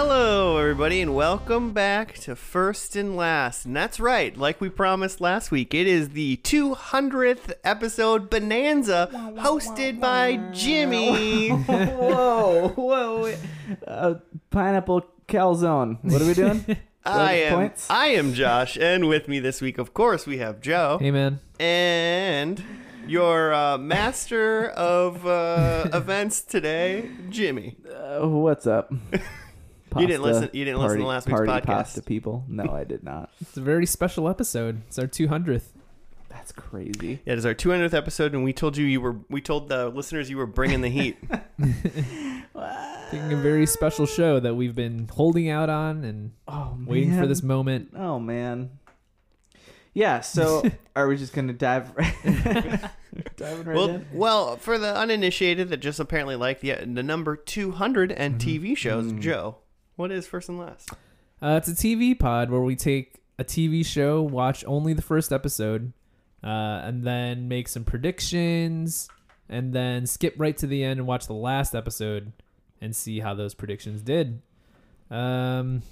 Hello, everybody, and welcome back to First and Last. And that's right, like we promised last week, it is the 200th episode Bonanza hosted by Jimmy. whoa, whoa. Uh, pineapple calzone. What are we doing? I am, Points? I am Josh, and with me this week, of course, we have Joe Hey man, and your uh, master of uh, events today, Jimmy. Uh, what's up? You didn't listen- you didn't listen to party- last week's party podcast. Pasta people. No, I did not. it's a very special episode. It's our 200th. That's crazy. Yeah, it is our 200th episode, and we told you you were. We told the listeners you were bringing the heat. Taking a very special show that we've been holding out on and Oh, man. waiting for this moment. Oh man. Yeah. So, are we just gonna dive Right diving right well, in? well, for the uninitiated that just apparently like the the number 200 and mm-hmm. TV shows, mm-hmm. Joe, what is first and last? Uh, it's a TV pod where we take a TV show, watch only the first episode, uh, and then make some predictions, and then skip right to the end and watch the last episode and see how those predictions did. Um,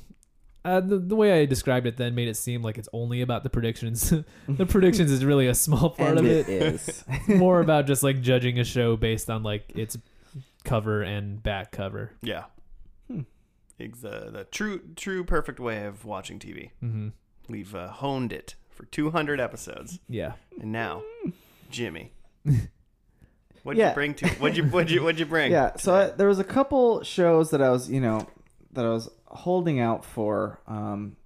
uh, the, the way I described it then made it seem like it's only about the predictions. the predictions is really a small part and of it it. is. It's more about just like judging a show based on like its cover and back cover. Yeah. Hmm. It's the the true true perfect way of watching TV. hmm We've uh, honed it for 200 episodes, Yeah. and now, Jimmy, what'd Yeah. you bring to? What'd you what'd you what'd you bring? yeah. So I, there was a couple shows that I was, you know, that I was holding out for. Um,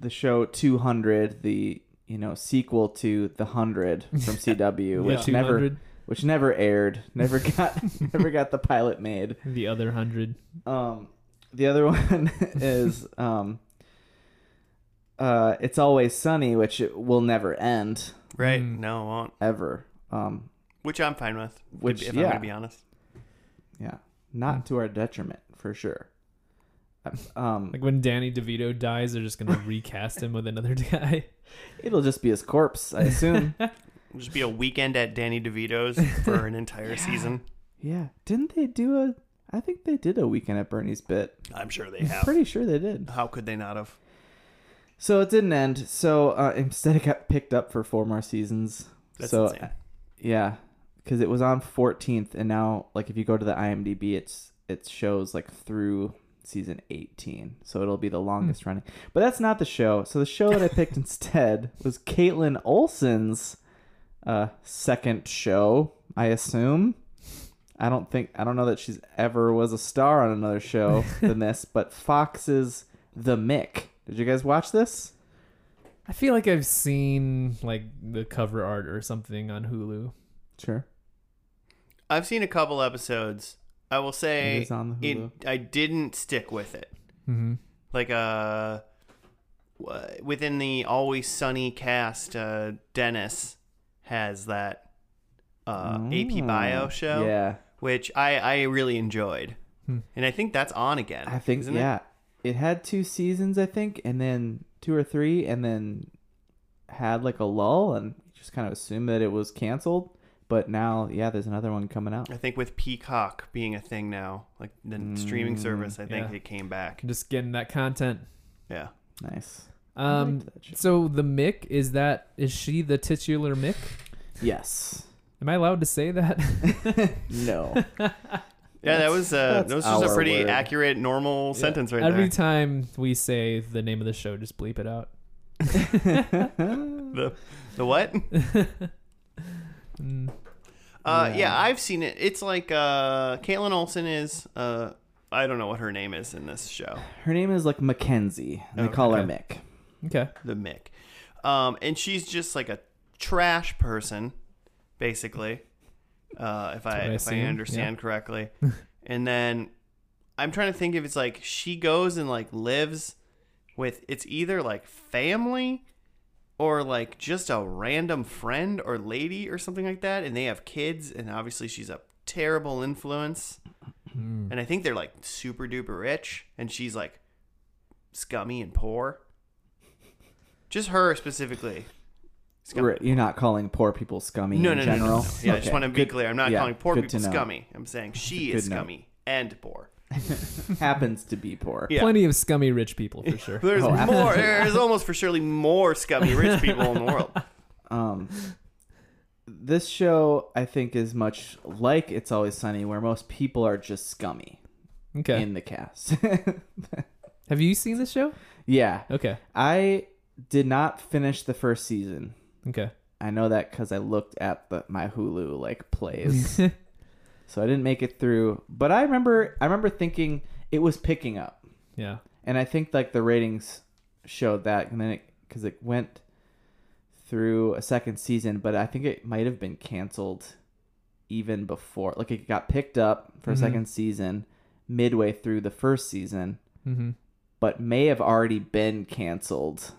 the show 200, the you know sequel to the Hundred from CW, which Yeah. never 200, which never aired, never got never got the pilot made. the other hundred. Um, the other one is um, uh, it's always sunny, which it will never end Right? Mm. No, it won't. ever. Um, Which I'm fine with. Which, if I'm yeah. gonna be honest. yeah, not to our detriment for sure. Um, Like when Danny DeVito dies, they're just gonna recast him with another guy. it'll just be his corpse, I assume. It'll just be a weekend at Danny DeVito's for an entire season. yeah, didn't they do a? I think they did a weekend at Bernie's bit. I'm sure they I'm have. pretty sure they did. How could they not have? So it didn't end. So uh, instead, it got picked up for four more seasons. That's so insane. Yeah, because it was on 14th, and now like if you go to the IMDb, it's it shows like through season 18, so it'll be the longest running. But that's not the show. So the show that I picked instead was Kaitlin Olson's uh, second show, I assume. I don't think I don't know that she's ever was a star on another show than this, but Fox's The Mick. Did you guys watch this? I feel like I've seen like the cover art or something on Hulu. Sure. I've seen a couple episodes. I will say is on the it, I didn't stick with it. Mm-hmm. Like uh within the Always Sunny cast, uh Dennis has that uh AP Bio Oh, show, Yeah. Which I I really enjoyed. Hmm. And I think that's on again. I think isn't it? yeah. It? had two seasons, I think, and then two or three, and then had like a lull, and just kind of assumed that it was canceled. But now, yeah, there's another one coming out. I think with Peacock being a thing now, like the streaming Mm, service, I think yeah. it came back. Just getting that content. Yeah. Nice. Um. liked that show. So the Mick is that? Is she the titular Mick? yes. Am I allowed to say that? No. Yeah, that was uh, that was just a our pretty word. accurate, normal sentence right there. Every there. time we say the name of the show, just bleep it out. the the what? Mm. Uh, yeah. Yeah. I've seen it. It's like uh, Kaitlin Olson is. Uh, I don't know what her name is in this show. Her name is like Mackenzie, and they call her Mick. Okay. The Mick, um, and she's just like a trash person, basically. Uh, if I I if I understand correctly, and then I'm trying to think if it's like she goes and like lives with it's either like family or like just a random friend or lady or something like that, and they have kids, and obviously she's a terrible influence. Mm. And I think they're like super duper rich, and she's like scummy and poor. Just her specifically. Scummy. Right, You're not calling poor people scummy No, in no, no, no, general. no, no. Yeah, I just want to be good- clear. I'm not yeah, calling poor good people to know. scummy. I'm saying she Good is note. scummy and poor. happens to be poor. Yeah. Plenty of scummy rich people for sure. There's Oh, more. There's almost for surely more scummy rich people in the world. Um, this show I think is much like It's Always Sunny, where most people are just scummy Okay. in the cast. Have you seen this show? yeah, Okay. I did not finish the first season. Okay. I know that because I looked at the, my Hulu like plays, so I didn't make it through. But I remember, I remember thinking it was picking up, yeah. and I think like the ratings showed that, and then it because it went through a second season, but I think it might have been canceled even before. Like it got picked up for Mhm. a second season midway through the first season, Mm-hmm. but may have already been canceled.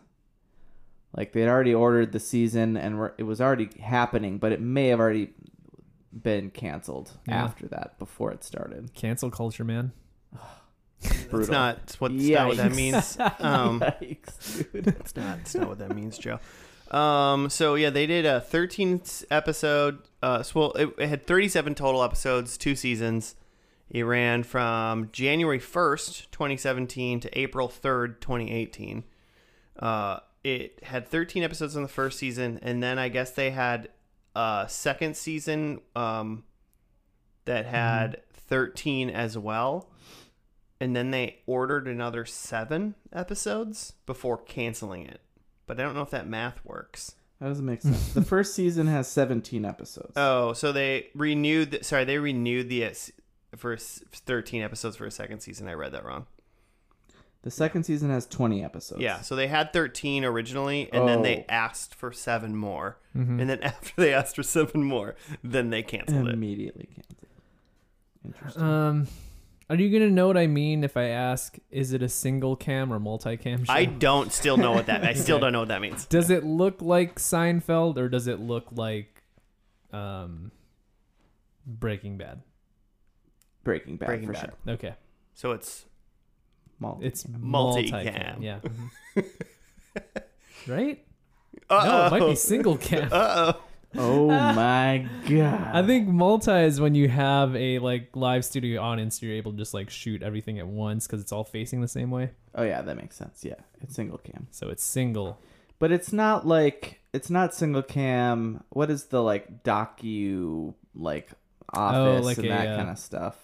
Like they'd already ordered the season and were, it was already happening, but it may have already been canceled Yeah. after that before it started. Cancel culture, man. That's Brutal. not it's what, it's not what that means. Um, Yikes, dude. It's not. It's not what that means, Joe. Um. So yeah, they did a 13 episode. Uh. So well, it, it had 37 total episodes, two seasons. It ran from January 1st, 2017 to April 3rd, 2018. Uh. It had 13 episodes in the first season, and then I guess they had a second season. Um. That had 13 as well. And then they ordered another seven episodes before canceling it. But I don't know if that math works. That doesn't make sense. the first season has 17 episodes. Oh, so they renewed. The, sorry, they renewed the s- for thirteen episodes for a second season. I read that wrong. The second season has 20 episodes. Yeah, so they had thirteen originally, and then they Oh. asked for seven more. Mhm. And then after they asked for seven more, then they canceled it. Immediately canceled. Interesting. Um, are you gonna know what I mean if I ask? Is it a single cam or multicam show? I don't still know what that. I still don't know what that means. Does it look like Seinfeld or does it look like um Breaking Bad? Breaking Bad Breaking for Bad. sure. Okay. So it's Multi- It's Multicam. multicam. Yeah. Mhm. right? uh No, it might be single cam. Uh oh. oh my god. I think multi is when you have a like live studio audience, you're able to just like shoot everything at once because it's all facing the same way. Oh yeah, that makes sense. Yeah, it's single cam. So it's single. But it's not like it's not single cam. What is the like docu like office Oh, like and a, that uh, kind of stuff?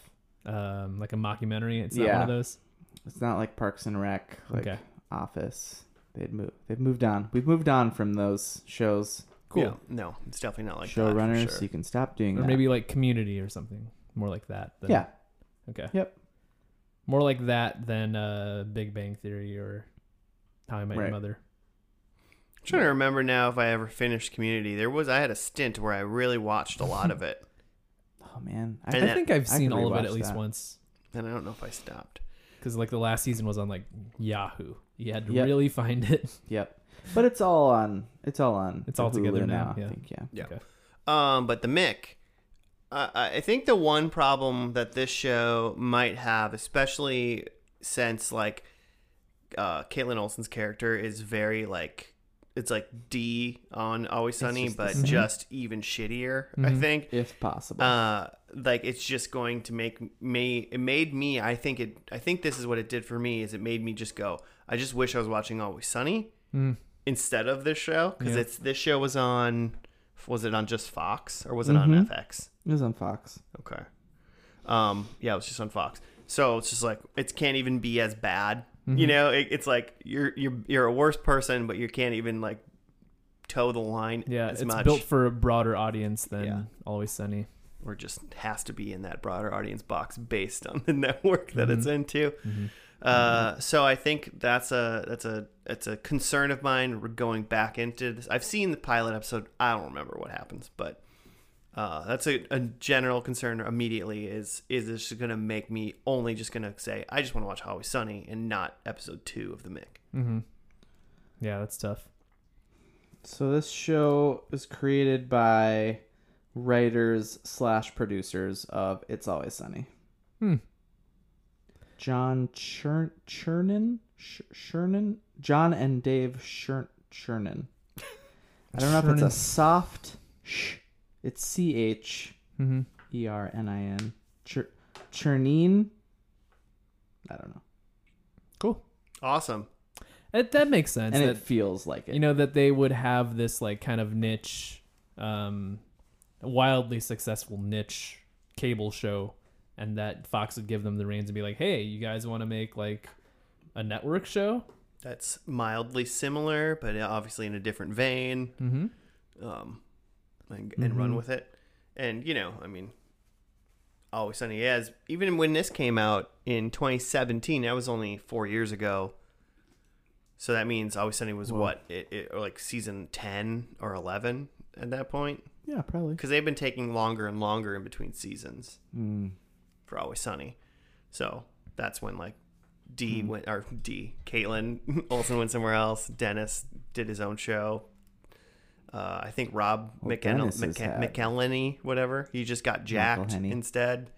Um, like a mockumentary. It's not Yeah. one of those. It's not like Parks and Rec like Okay. Office. They'd move. They've moved on. We've moved on from those shows. Cool. Yeah, no, it's definitely not like that, for Showrunners, sure. you can stop doing Or that. maybe like Community or something more like that. than- yeah. Okay. Yep. More like that than uh, Big Bang Theory or How I Met Your Right. Mother. I'm trying to remember now if I ever finished Community. There was I had a stint where I really watched a lot of it, Oh man. And I then- think I've I seen could all of it rewatch at least that. once and I don't know if I stopped. Because like the last season was on like Yahoo. You had to Yep. really find it. Yep. But it's all on. It's all on. It's all Hulu together now, I yeah. think. Yeah. Yeah. Okay. Um, but the Mick, uh, I think the one problem that this show might have, especially since like uh, Kaitlin Olson's character is very like it's like D on Always Sunny, just the but same. just even shittier. I Mhm. think. If possible. uh like it's just going to make me it made me i think it i think this is what it did for me is it made me just go i just wish i was watching always sunny Mm. instead of this show because Yeah. it's this show was on was it on just fox or was it Mhm. on fx it was on Fox. okay um yeah it was just on fox so it's just like it can't even be as bad you Mhm. know it, it's like you're you're you're a worse person but you can't even like toe the line Yeah, it's much built for a broader audience than Yeah. Always Sunny. Or just has to be in that broader audience box based on the network that it's Mhm. into. Mhm. Uh, so I think that's a that's a that's a concern of mine. We're going back into this. I've seen the pilot episode. I don't remember what happens, but uh, that's a, a general concern immediately. Is is this going to make me only just going to say I just want to watch Always Sunny and not episode two of the Mick? Mm-hmm. Yeah, that's tough. So this show is created by writers slash producers of It's Always Sunny. Hmm. John Chern Chernin Sh- Chernin John and Dave Chern Chernin. I don't know if it's a soft sh. It's C H Mm-hmm. E R N I N. Cher- Chernin I don't know. Cool. Awesome. It, that makes sense. And that, it feels like it. you know that they would have this like kind of niche, um, wildly successful niche cable show, and that Fox would give them the reins and be like, "Hey, you guys want to make like a network show?" That's mildly similar, but obviously in a different vein. Mm-hmm. Um, and, and run with it. And you know, I mean, Always Sunny as even when this came out in 2017, that was only four years ago. So that means Always Sunny was Whoa. what, it, it, or like season 10 or 11 at that point, yeah, probably. because they've been taking longer and longer in between seasons Mm. for Always Sunny. So that's when like D Hmm. went or D Kaitlin Olson went somewhere else. Dennis did his own show. Uh, I think Rob Well, McKen- Dennis McKen- had- McElhenney, whatever. He just got jacked instead.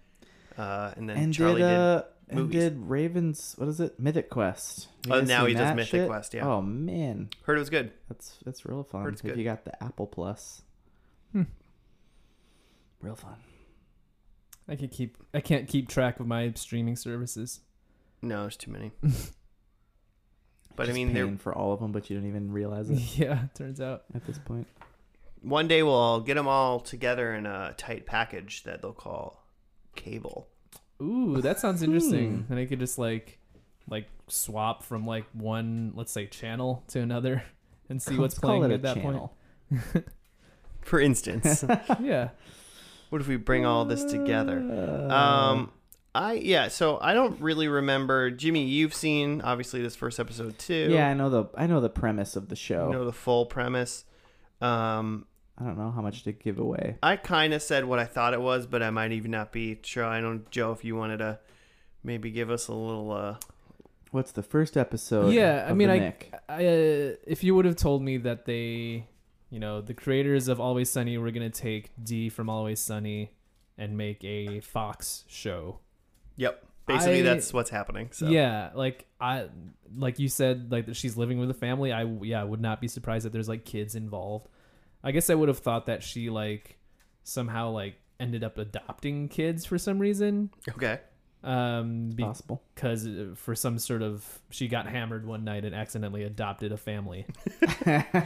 Uh, and then And Charlie did uh and movies. did Ravens what is it? Mythic Quest. Oh, now he does Mythic shit? Quest, yeah. Oh man. Heard it was good. that's that's real fun. Heard it's If good. you got the Apple Plus. Hmm. Real fun. I can keep. I can't keep track of my streaming services. No, there's too many. but I mean, they're paying for all of them, but you don't even realize it yeah, turns out. at this point. one day we'll get them all together in a tight package that they'll call cable. Ooh, that sounds interesting. Hmm. And I could just like, like swap from like one, let's say, channel to another, and see what's Let's playing at that channel. For instance. Yeah. what if we bring all this together? Uh, Um, I yeah. So I don't really remember. Jimmy, you've seen obviously this first episode too. yeah, I know the I know the premise of the show. You know the full premise. Um, I don't know how much to give away. I kind of said what I thought it was, but I might even not be sure. I don't, Joe, if you wanted to maybe give us a little. uh What's the first episode? Yeah, I mean, the I- Nick? I, uh, if you would have told me that they, you know, the creators of Always Sunny were gonna take D from Always Sunny and make a Fox show. Yep. Basically, I- that's what's happening. So Yeah, like I, like you said, like she's living with a family. I yeah would not be surprised that there's like kids involved. I guess I would have thought that she like somehow like ended up adopting kids for some reason. Okay. Um, It's possible. because for some sort of she got hammered one night and accidentally adopted a family.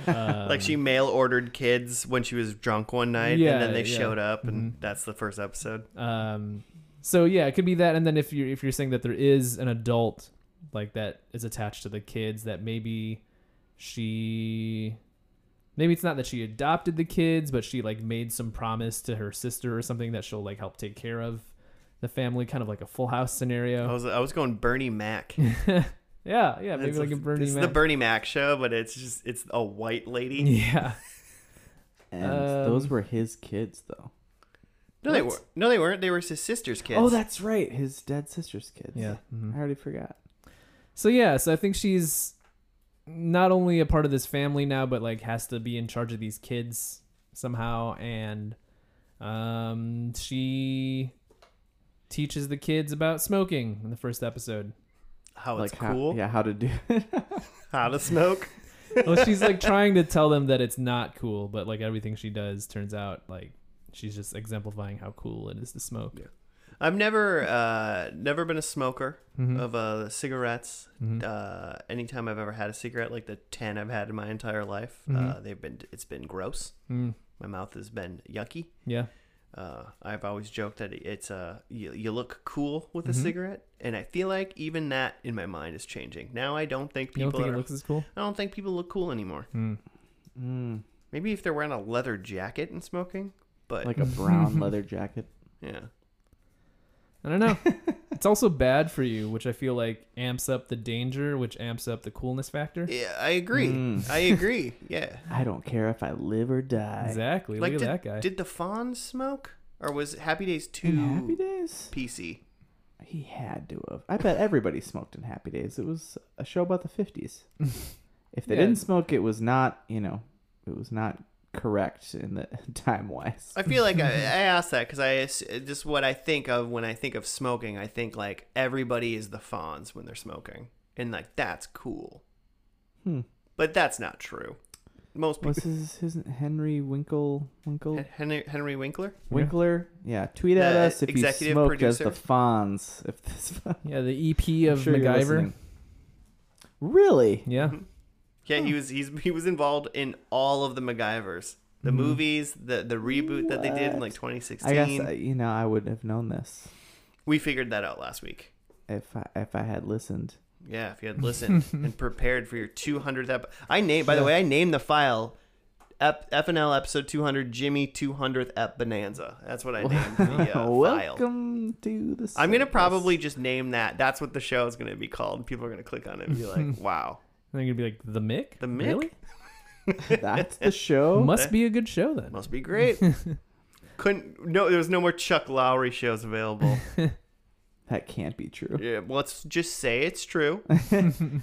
Um, like she mail ordered kids when she was drunk one night, Yeah, and then they yeah. showed up, and Mhm. that's the first episode. Um, so yeah, it could be that, and then if you're if you're saying that there is an adult like that is attached to the kids, that maybe she, maybe it's not that she adopted the kids, but she like made some promise to her sister or something that she'll like help take care of the family, kind of like a Full House I scenario. was I was going Bernie Mac. yeah, yeah, maybe It's like a Bernie It's Mac. the Bernie Mac show, but it's just it's a white lady. yeah, And Um, those were his kids, though. No, they What? were no, they weren't. They were his sister's kids. Oh, that's right. His dead sister's kids. yeah. mhm. I already forgot. So yeah, so I think she's not only a part of this family now, but like has to be in charge of these kids somehow, and um, she teaches the kids about smoking in the first episode. how it's like cool. how yeah, how to do it. How to smoke. Well, she's like trying to tell them that it's not cool, but like everything she does turns out like she's just exemplifying how cool it is to smoke. Yeah. I've never uh never been a smoker Mhm. of uh cigarettes. Mhm. Uh anytime I've ever had a cigarette like the 10 I've had in my entire life, uh Mhm. they've been it's been gross. Mm, My mouth has been yucky. yeah. Uh I've always joked that it's a you, you look cool with a Mhm. cigarette and I feel like even that in my mind is changing. Now I don't think You people don't think are, it looks as cool? I don't think people look cool anymore. Mm. Mm, Maybe if they're wearing a leather jacket and smoking, but like a brown leather jacket. yeah. I don't know. it's also bad for you, which I feel like amps up the danger, which amps up the coolness factor. Yeah, I agree. Mm. I agree. Yeah. I don't care if I live or die. Exactly. Like Look did, at that guy. did the Fonz smoke or was Happy Days In too Happy Days, PC? he had to have. I bet everybody smoked in Happy Days. It was a show about the fifties. if they Yeah. didn't smoke, it was not. You know, it was not correct in the time wise. I feel like I, I asked that because I just what I think of when I think of smoking. I think like everybody is the Fonz when they're smoking, and like that's cool. Hmm. But that's not true. most What's people. his, his Henry Winkle Winkle Henry, Henry Winkler. Winkler? Yeah, tweet at The us if you executive smoked as the. Fonz. If this, Yeah, the EP of sure you're MacGyver. Really? Yeah. Mhm. Yeah, he was he's he was involved in all of the MacGyvers, the Mhm. movies, the the reboot that they did in like 2016. I guess uh, you know I would have known this we figured that out last week. if I if I had listened. Yeah, if you had listened and prepared for your 200th episode. I named by the way, I named the file Ep- FNL episode 200 Jimmy 200th Ep Bonanza. That's what I named the uh, file. Welcome to the. I'm going to circus. probably just name that. That's what the show is going to be called. People are going to click on it and be like, "Wow, I think it'd be like the Mick. the Mick Really? That's the show. Must be a good show then. must be great." Couldn't no there was no more Chuck Lorre shows available. That can't be true. yeah, well, let's just say it's true.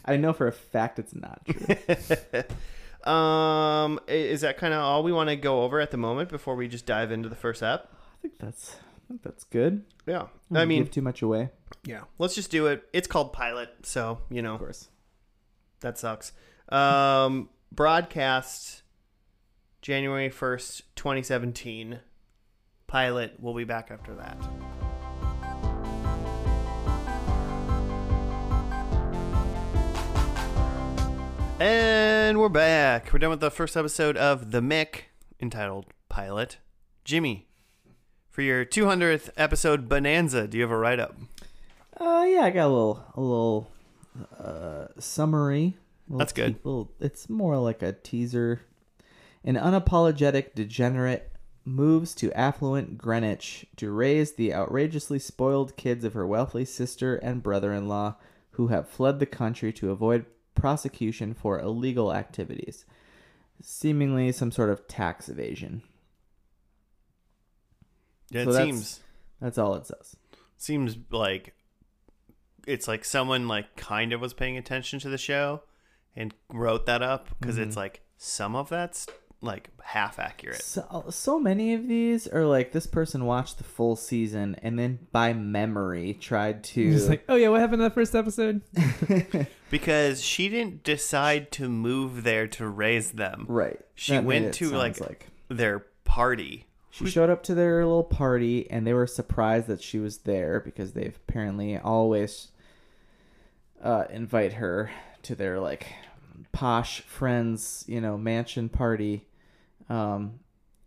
I know for a fact it's not true. um is that kind of all we want to go over at the moment before we just dive into the first app? I think that's I think that's good. Yeah. Don't I mean, give too much away. yeah. Let's just do it. It's called Pilot, so, you know, Of course. That sucks. Um broadcast January 1st, 2017. Pilot, we'll be back after that. And we're back. We're done with the first episode of The Mick, entitled Pilot. Jimmy, for your 200th episode Bonanza, do you have a write up? Uh, yeah, I got a little a little uh summary. That's good. little, it's more like a teaser. An unapologetic degenerate moves to affluent Greenwich to raise the outrageously spoiled kids of her wealthy sister and brother-in-law, who have fled the country to avoid prosecution for illegal activities, seemingly some sort of tax evasion. Yeah, So it that's- seems That's all it says. seems like it's like someone like kind of was paying attention to the show and wrote that up because it's Mhm. like some of that's like half accurate. So, so many of these are like this person watched the full season and then by memory tried to Just like, oh yeah, what happened in that first episode? Because she didn't decide to move there to raise them. right. She That went to sounds like, their party. she showed up to their little party and they were surprised that she was there because they've apparently always uh, invite her to their like posh friends, you know, mansion party. Um,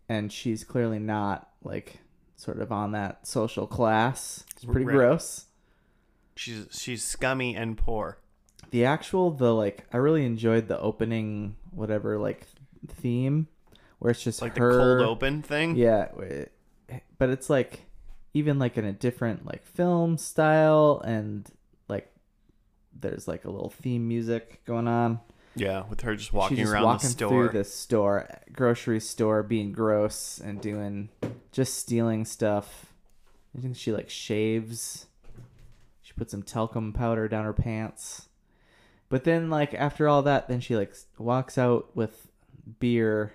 and she's clearly not like sort of on that social class. It's pretty Right. gross. She's she's scummy and poor. the actual the like I really enjoyed the opening whatever like theme where it's just Like her the cold open thing. yeah but it's like even like in a different like film style and there's like a little theme music going on. Yeah, with her just walking She's just around walking the store. through the store grocery store being gross and doing just stealing stuff. I think she like shaves. She put some talcum powder down her pants. But then like after all that then she like walks out with beer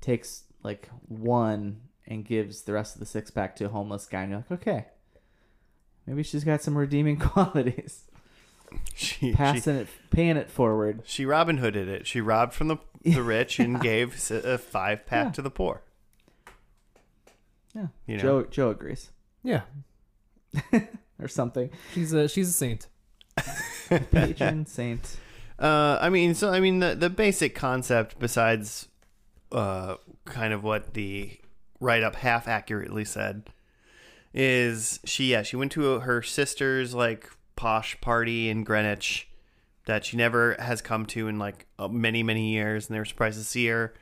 takes like one and gives the rest of the six pack to a homeless guy and you're like okay maybe she's got some redeeming qualities she, she passing it paying it forward she Robin Hooded it. She robbed from the the rich and gave a five pack Yeah. to the poor. yeah You know. joe joe agrees Yeah, or something she's a she's a saint. patron saint Uh, I mean, so I mean, the the basic concept, besides, uh, kind of what the write up half accurately said, is she yeah she went to her sister's like posh party in Greenwich that she never has come to in like uh, many many years, and they were surprised to see her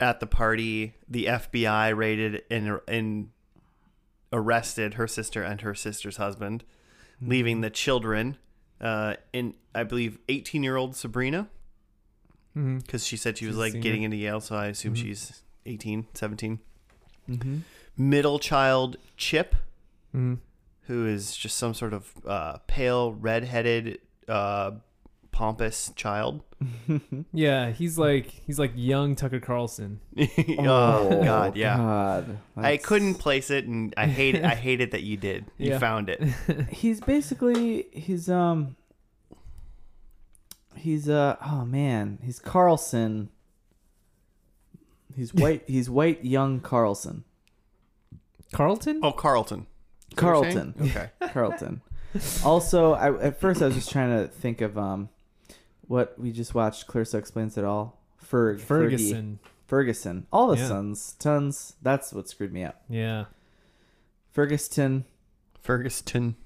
at the party. The FBI raided and and arrested her sister and her sister's husband, leaving the children uh, in I believe 18 year old Sabrina Mm-hmm. because she said she was She's like getting into Yale, so I assume Mhm. she's 18, 17. mm-hmm. Middle child Chip, Mm-hmm. Who is just some sort of uh, pale, redheaded, uh, pompous child. Yeah, he's like he's like young Tucker Carlson. oh, God, yeah. God. I couldn't place it, and I hate it. I hate it that you did. You Yeah. found it. He's basically he's um he's uh oh man he's Carlson He's white. He's white young Carlson. Carlton? Oh, Carlton. Is that what you're Carlton. Okay. Carlton. Also, I at first I was just trying to think of um, what we just watched. Clarissa explains it all. Ferg, Fergie, Ferguson. Ferguson. All the Yeah. sons, tons. That's what screwed me up. Yeah. Ferguson. Ferguson.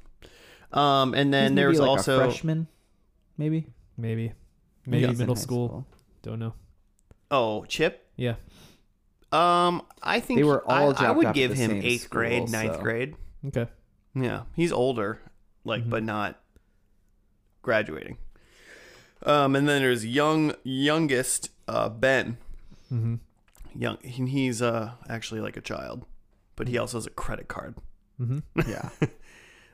Um, and then maybe there was like a also freshman, maybe. Maybe. Maybe think middle high school. Don't know. oh Chip. Yeah. Um, I think They were all I, I would give him same eighth grade, ninth so- grade. Okay. Yeah, he's older, like, Mm-hmm. Mhm. but not graduating. Um, and then there's young youngest uh, Ben. Mm-hmm. Young, he- he's uh actually like a child, but he also has a credit card. Mm-hmm. Yeah,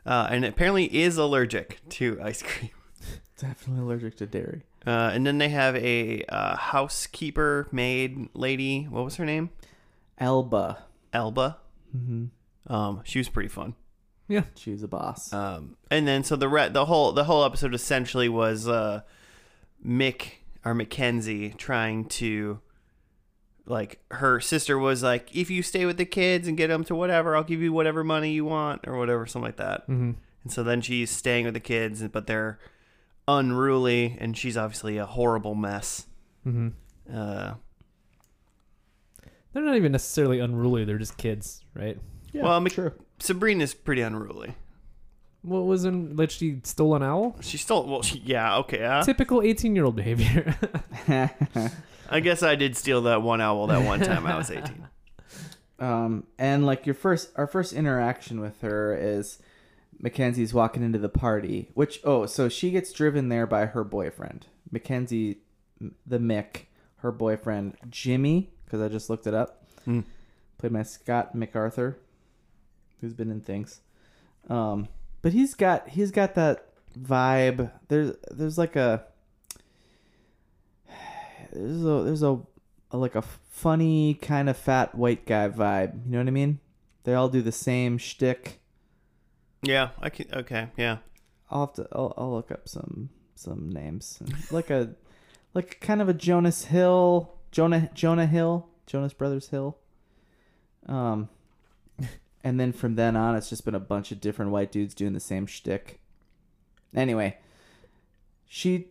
Uh, and apparently is allergic to ice cream. definitely allergic to dairy. Uh, and then they have a uh, housekeeper maid lady. What was her name? Elba. Elba. Mm-hmm. Um, she was pretty fun. Yeah, she was a boss. Um, and then so the re- the whole the whole episode essentially was uh, Mick or Mackenzie trying to like her sister was like, if you stay with the kids and get them to whatever, I'll give you whatever money you want or whatever, something like that. Mm-hmm. And so then she's staying with the kids, but they're unruly, and she's obviously a horrible mess. Mm-hmm. Uh, They're not even necessarily unruly. They're just kids, right? Yeah, well, Mc- true. Sabrina's pretty unruly. What was in like she stole an owl? She stole. well, she, yeah, okay, yeah. Typical eighteen-year-old behavior. I guess I did steal that one owl that one time I was 18. Um, and like your first, our first interaction with her is Mackenzie's walking into the party, which oh, so she gets driven there by her boyfriend, Mackenzie, the Mick, her boyfriend Jimmy, because I just looked it up, Hmm. played by Scott MacArthur, who's been in things. Um, but he's got he's got that vibe. There's there's like a there's a there's a, a like a funny kind of fat white guy vibe. You know what I mean? They all do the same shtick. Yeah, I can, okay, yeah. I'll have to I'll, I'll look up some some names like a like kind of a Jonas Hill Jonah Jonah Hill Jonas Brothers Hill. Um, and then from then on, it's just been a bunch of different white dudes doing the same shtick. Anyway, she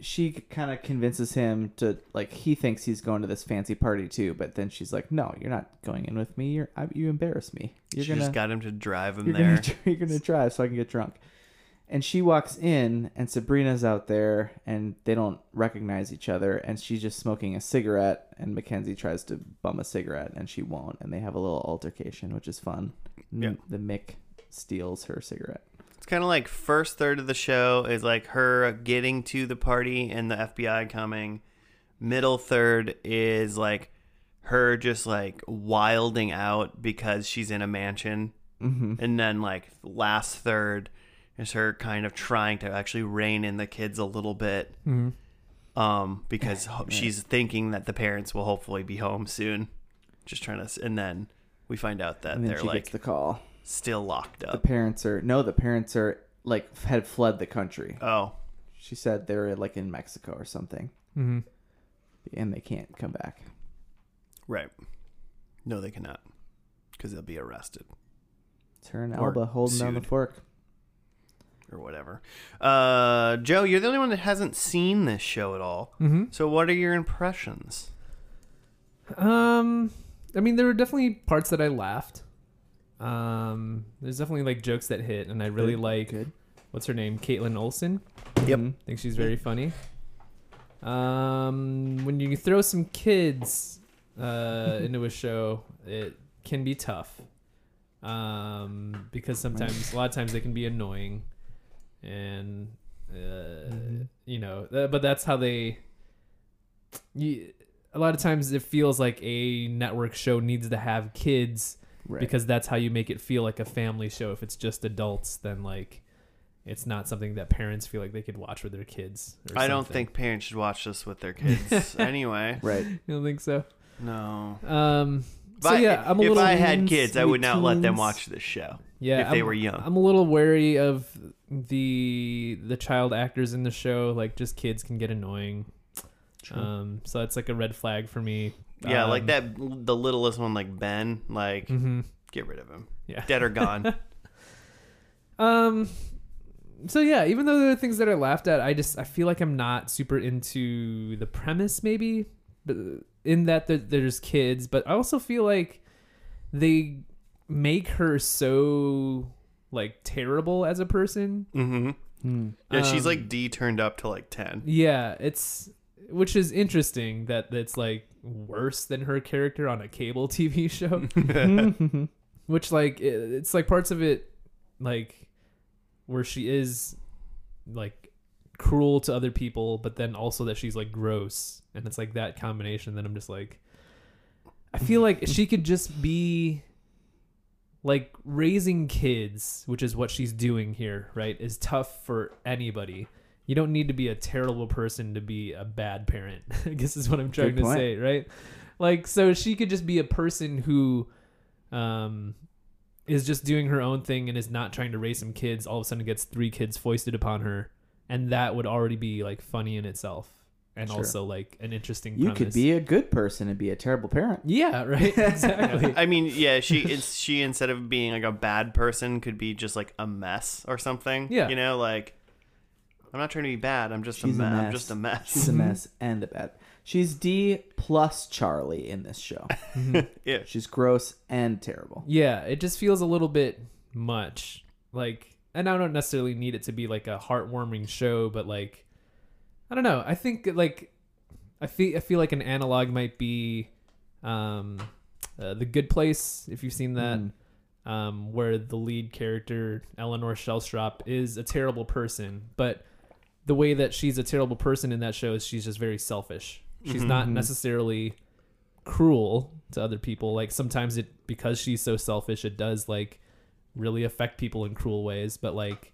she kind of convinces him to like he thinks he's going to this fancy party too, but then she's like, "No, you're not going in with me. You're I, you embarrass me. You're she gonna just got him to drive him you're there. gonna you're gonna drive so I can get drunk." And she walks in, and Sabrina's out there, and they don't recognize each other, and she's just smoking a cigarette, and Mackenzie tries to bum a cigarette, and she won't, and they have a little altercation, which is fun. Yeah. The Mick steals her cigarette. It's kind of like first third of the show is like her getting to the party and the FBI coming. Middle third is like her just like wilding out because she's in a mansion. Mm-hmm. And then like last third is her kind of trying to actually rein in the kids a little bit. mm-hmm. Um, because ho- she's thinking that the parents will hopefully be home soon. Just trying to, and then we find out that And then they're she like gets the call. still locked up. The up. parents are no, the parents are like had fled the country. Oh, She said they're like in Mexico or something, Mm-hmm. and they can't come back. right. No, they cannot, because they'll be arrested. It's her and Or Alba holding down the sued. fork. Or whatever. Uh, Joe, you're the only one that hasn't seen this show at all. Mm-hmm. So, what are your impressions? Um, I mean, there were definitely parts that I laughed. Um, there's definitely like jokes that hit, and I really Good, like good. what's her name, Kaitlin Olson. Yep. Mhm. I think she's very funny. Um, when you throw some kids uh, into a show, it can be tough. Um, because sometimes, a lot of times, they can be annoying, and uh, you know, but that's how they. You, a lot of times, it feels like a network show needs to have kids Right. because that's how you make it feel like a family show. If it's just adults, then like it's not something that parents feel like they could watch with their kids. Or I don't think parents should watch this with their kids anyway. right. you don't think so. No. Um, If so I, yeah, I'm a if I had teens, kids, I would not let them watch this show. yeah if they I'm- were young. I'm a little wary of the the child actors in the show. Like, just kids can get annoying. True. Um, so that's like a red flag for me. Yeah, like Um, that. The littlest one, like Ben. Like, mhm. get rid of him. Yeah. Dead or gone. Um. So yeah, even though there are things that are laughed at, I just I feel like I'm not super into the premise. Maybe, in that there's kids, but I also feel like they make her so like terrible as a person. mm-hmm. Hmm. Yeah, she's Um, like D turned up to like ten. Yeah, it's which is interesting that it's like worse than her character on a cable TV show. which like it, it's like parts of it like where she is like cruel to other people but then also that she's like gross. And it's like that combination that i'm just like i feel like she could just be like raising kids which is what she's doing here right is tough for anybody. You don't need to be a terrible person to be a bad parent i guess is what i'm trying to say right? Like so she could just be a person who um is just doing her own thing and is not trying to raise some kids all of a sudden gets three kids foisted upon her and that would already be like funny in itself and Sure. also like an interesting You premise. could be a good person and be a terrible parent. yeah right exactly I mean, yeah, she it's she instead of being like a bad person could be just like a mess or something. Yeah. you know, like I'm not trying to be bad. I'm just She's a a mess. I'm just a mess. She's a mm-hmm. mess and a bad. She's D plus Charlie in this show. Mm-hmm. yeah, She's gross and terrible. yeah it just feels a little bit much like and i don't necessarily need it to be like a heartwarming show but like i don't know i think like i feel i feel like an analog might be um uh, the good place if you've seen that Mm. um, where the lead character Eleanor Shellstrop is a terrible person, but the way that she's a terrible person in that show is she's just very selfish. She's not Mhm. necessarily cruel to other people. Like sometimes it because she's so selfish, it does like really affect people in cruel ways. But like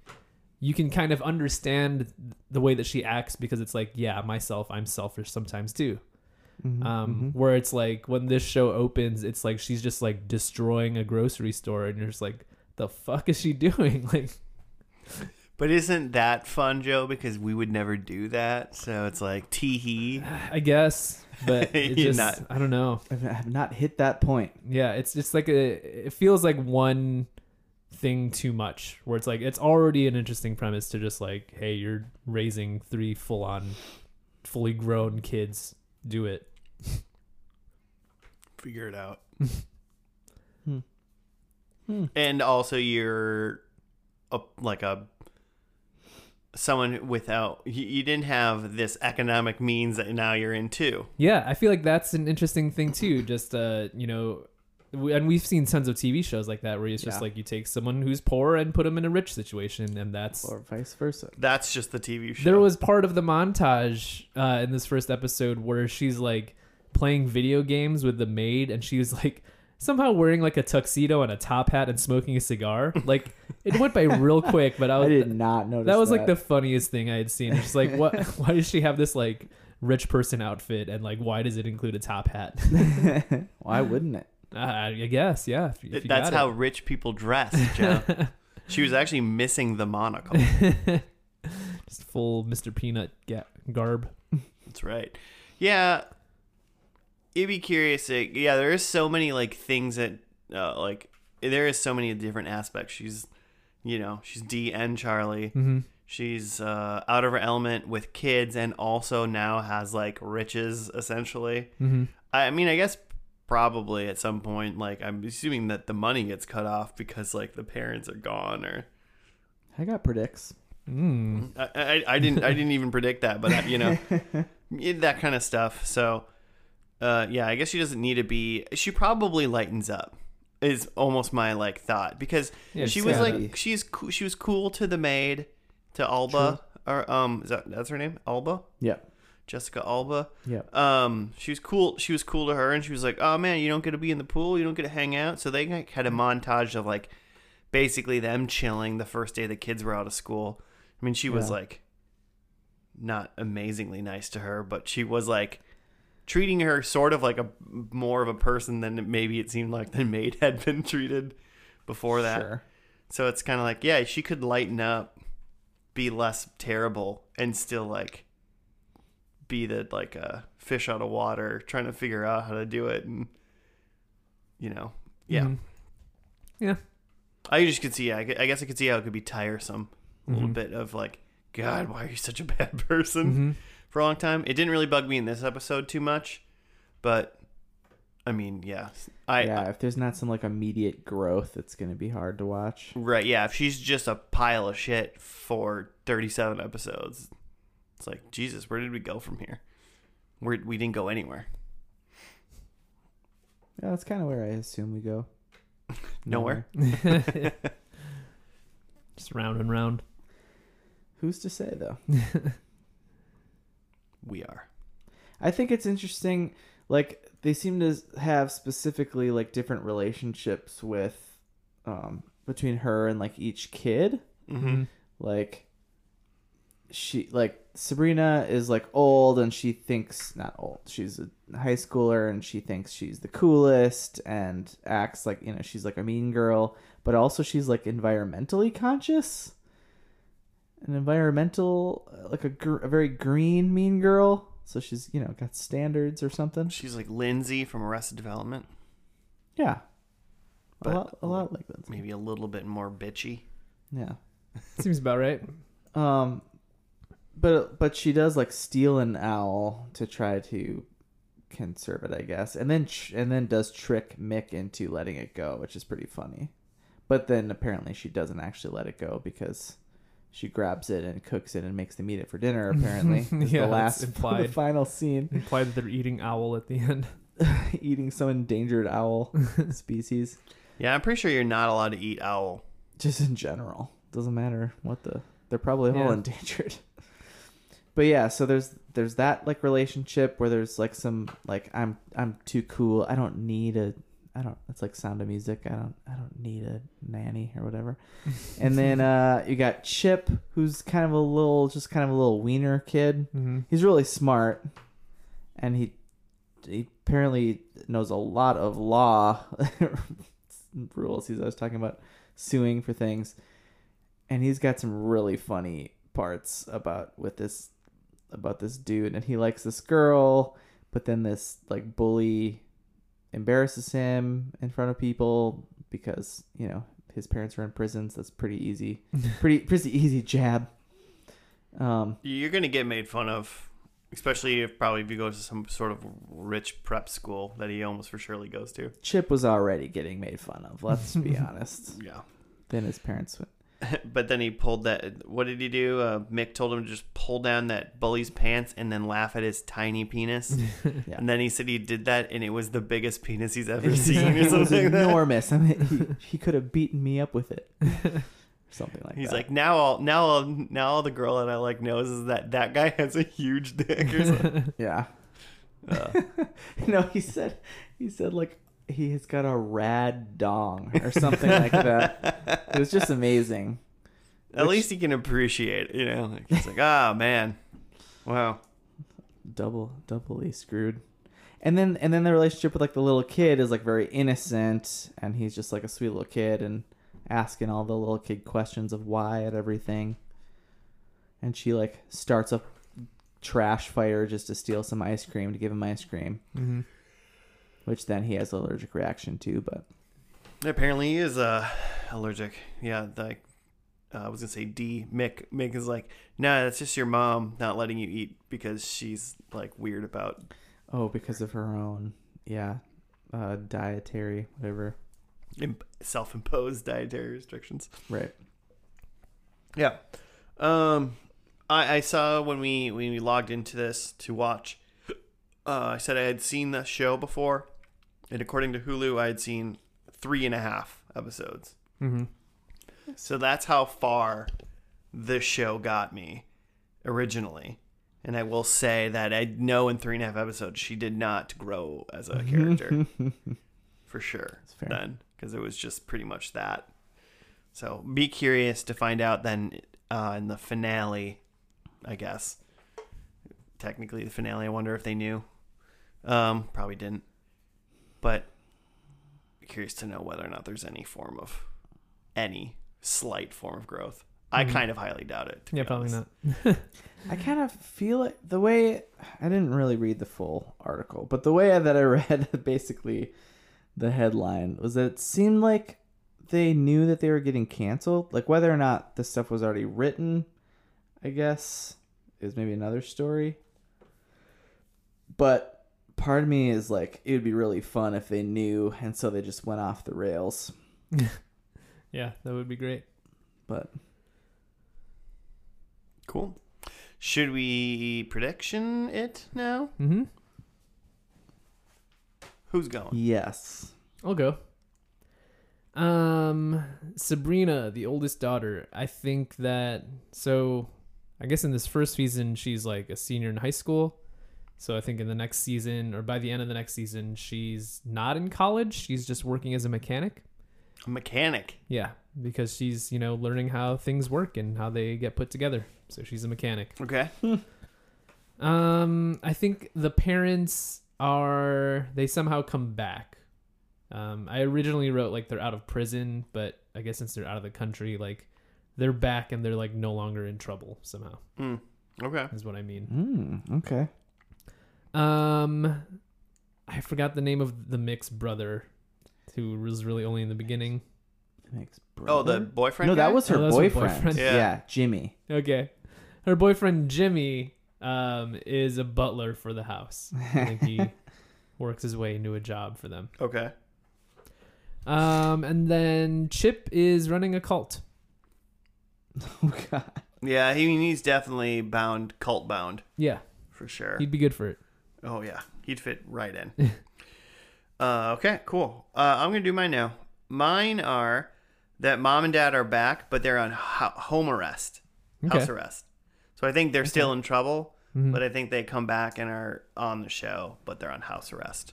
you can kind of understand the way that she acts because it's like, yeah, myself, I'm selfish sometimes too Mhm, um mhm. where it's like when this show opens it's like she's just like destroying a grocery store and you're just like the fuck is she doing like but isn't that fun, Joe? Because we would never do that. So it's like tee hee. i guess but it just not- i don't know I have not hit that point. yeah it's just like a it feels like one thing too much where it's like it's already an interesting premise to just like hey you're raising three full on fully grown kids do it Figure it out. Hmm. Hmm. And also, you're a, like a someone without you, you didn't have this economic means that now you're in too. Yeah, I feel like that's an interesting thing too. Just uh, you know, w- and we've seen tons of TV shows like that where it's just Yeah. like you take someone who's poor and put them in a rich situation, and that's. Or vice versa. That's just the TV show. There was part of the montage uh, in this first episode where she's like playing video games with the maid, and she was like somehow wearing like a tuxedo and a top hat and smoking a cigar. Like it went by real quick, but I I did not notice that was like the funniest thing I had seen. It's just like what? why does she have this like rich person outfit, and like why does it include a top hat? Why wouldn't it? Uh, I guess, yeah. If, if That's how rich people dress, Joe. she was actually missing the monocle. just full Mr. Peanut ga- garb. That's right. Yeah. It'd be curious. Yeah, there is so many like things that uh, like there is so many different aspects. She's, you know, she's D and Charlie. Mm-hmm. She's uh, out of her element with kids, and also now has like riches essentially. Mm-hmm. I mean, I guess probably at some point, like I'm assuming that the money gets cut off because like the parents are gone, or I got predicts. Mm. I, I, I didn't I didn't even predict that, but I, you know that kind of stuff. So, uh, yeah, I guess she doesn't need to be. She probably lightens up. Is almost my like thought because Yeah, she was gotta like she's coo- she was cool to the maid, to Alba or um is that that's her name Alba Yep. Jessica Alba. Yeah. Um, she was cool. She was cool to her, and she was like, "Oh man, you don't get to be in the pool. You don't get to hang out." So they like, had a montage of like basically them chilling the first day the kids were out of school. I mean, she was Yeah. like not amazingly nice to her, but she was like treating her sort of like a more of a person than maybe it seemed like the maid had been treated before that. Sure. So it's kind of like, yeah, she could lighten up, be less terrible, and still like be the like a fish out of water, trying to figure out how to do it, and you know, yeah. Mhm. Yeah. I just could see. Yeah, I guess I could see how it could be tiresome. A little Mhm. bit of like, God, why are you such a bad person? Mhm. For a long time, it didn't really bug me in this episode too much, but I mean, yeah, I yeah, if there's not some like immediate growth, it's gonna be hard to watch. right, yeah. If she's just a pile of shit for thirty-seven episodes, it's like Jesus, where did we go from here? Where we didn't go anywhere. Yeah, that's kind of where I assume we go. Nowhere. Just round and round. Who's to say though? We are. I think it's interesting. Like they seem to have specifically like different relationships with, um, between her and like each kid. Mm-hmm. Like she like Sabrina is like old and she thinks not old. She's a high schooler and she thinks she's the coolest and acts like you know she's like a mean girl, but also she's like environmentally conscious. An environmental like a, gr- a very green mean girl. So she's you know got standards or something. She's like Lindsay from Arrested Development, Yeah, But a lot a lot like that. maybe a little bit more bitchy. Yeah. Seems about right. Um, but but she does like steal an owl to try to conserve it, I guess, and then tr- and then does trick Mick into letting it go, which is pretty funny. But then apparently she doesn't actually let it go because she grabs it and cooks it and makes them eat it for dinner. Apparently, Yeah, the last implied. the final scene, Implied that they're eating owl at the end. eating some endangered owl species. Yeah, I'm pretty sure you're not allowed to eat owl. just in general doesn't matter what the they're probably all Yeah. endangered but yeah so there's there's that like relationship where there's like some like i'm i'm too cool. I don't need a i don't it's like sound of music. I don't i don't need a nanny or whatever. And then uh you got chip who's kind of a little just kind of a little wiener kid. Mm-hmm. he's really smart and he he apparently knows a lot of law rules. He's always talking about suing for things. And he's got some really funny parts about with this about this dude and he likes this girl but then this like bully embarrasses him in front of people because you know his parents are in prison so that's pretty easy pretty pretty easy jab um You're gonna get made fun of, especially if probably if you go to some sort of rich prep school that he almost for surely goes to. Chip was already getting made fun of. Let's be honest. Yeah. Then his parents went. but then he pulled that. What did he do? Uh, Mick told him to just pull down that bully's pants and then laugh at his tiny penis. Yeah. And then he said he did that, and it was the biggest penis he's ever seen, it was something. like enormous. I mean, he, he could have beaten me up with it. Something like He's that. He's like now all now all now all the girl that I like knows is that that guy has a huge dick or something. yeah. Uh, no, he said, he said like he has got a rad dong or something like that. It was just amazing. at least he can appreciate, it, you know. Like, He's like, ah man, wow. Double, doubly screwed. And then, and then the relationship with like the little kid is like very innocent, and he's just like a sweet little kid and asking all the little kid questions of why at everything. And she like starts a trash fire just to steal some ice cream to give him ice cream, Mm-hmm. Which then he has an allergic reaction to. But Apparently he is uh, allergic. Yeah, like uh, I was gonna say Dee. Mick Mick is like, nah, that's just your mom not letting you eat because she's like weird about oh, because of her own, yeah, uh, dietary whatever. imp- self-imposed dietary restrictions. Right. Yeah. Um, I, I saw when we when we logged into this to watch. Uh, I said I had seen the show before, and according to Hulu, I had seen three and a half episodes. Mm-hmm. So that's how far the show got me originally. And I will say that I know in three and a half episodes she did not grow as a character for sure. That's fair. Then because it was just pretty much that. So be curious to find out then uh, in the finale, I guess. Technically, the finale. I wonder if they knew. Um, probably didn't. But curious to know whether or not there's any form of any slight form of growth. I Mhm. kind of highly doubt it. Yeah, probably honest. not. I kind of feel it the way I didn't really read the full article, but the way that I read basically the headline was that it seemed like they knew that they were getting canceled. Like whether or not the stuff was already written, I guess is maybe another story. But part of me is like it would be really fun if they knew and so they just went off the rails. Yeah, that would be great. But Cool. Should we prediction it now? Mm-hmm. Who's going? yes. I'll go. Um, Sabrina, the oldest daughter. I think that so. I guess in this first season, she's like a senior in high school. So I think in the next season, or by the end of the next season, she's not in college. She's just working as a mechanic. A mechanic. Yeah, because she's you know learning how things work and how they get put together. So she's a mechanic. Okay. Um, I think the parents are they somehow come back. Um, I originally wrote like they're out of prison, but I guess since they're out of the country, like they're back and they're like no longer in trouble somehow. Hmm. Okay. Is what I mean. Mm, okay. Um, I forgot the name of the mix brother, who was really only in the beginning. Makes Oh, the boyfriend. no, that was her Oh, that was her boyfriend. boyfriend. Yeah. yeah, Jimmy. Okay, her boyfriend Jimmy um is a butler for the house. I think he works his way into a job for them. Okay. Um, and then Chip is running a cult. oh God. Yeah, he he's definitely bound, cult bound Yeah, for sure. he'd be good for it. Oh yeah, he'd fit right in. uh, okay, cool. Uh, I'm gonna do mine now. Mine are that mom and dad are back, but they're on ho- home arrest, house arrest. So I think they're still in trouble, Mhm. but I think they come back and are on the show, but they're on house arrest.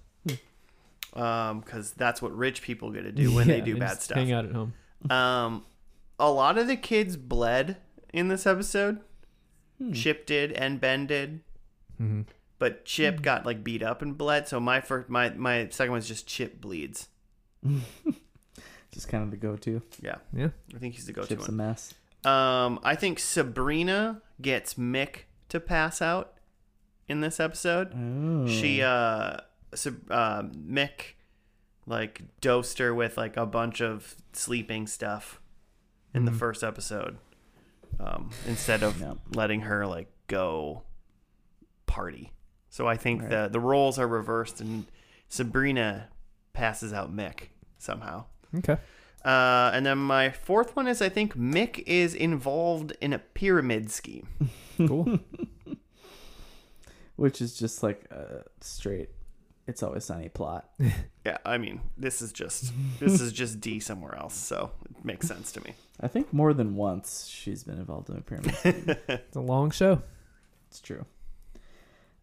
Um, because that's what rich people get to do when they Yeah, do bad just stuff. Hang out at home. Um, a lot of the kids bled in this episode. Chip did and Ben did, Mm-hmm. But Chip got like beat up and bled. So my first, my my second one's just Chip bleeds. Just kind of the go-to. Yeah, Yeah. I think he's the go-to Chip's a mess. Um, I think Sabrina gets Mick to pass out in this episode. Oh. She uh, Sab- uh, Mick like dosed her with like a bunch of sleeping stuff in the Mhm. first episode, um, instead of Yep. letting her like go party. So I think Right. the the roles are reversed, and Sabrina passes out Mick somehow. Okay. Uh, and then my fourth one is I think Mick is involved in a pyramid scheme. Cool. Which is just like a straight. It's always sunny plot. Yeah, I mean this is just this is just Dee somewhere else, so it makes sense to me. I think more than once she's been involved in a pyramid. scheme. it's a long show. it's true.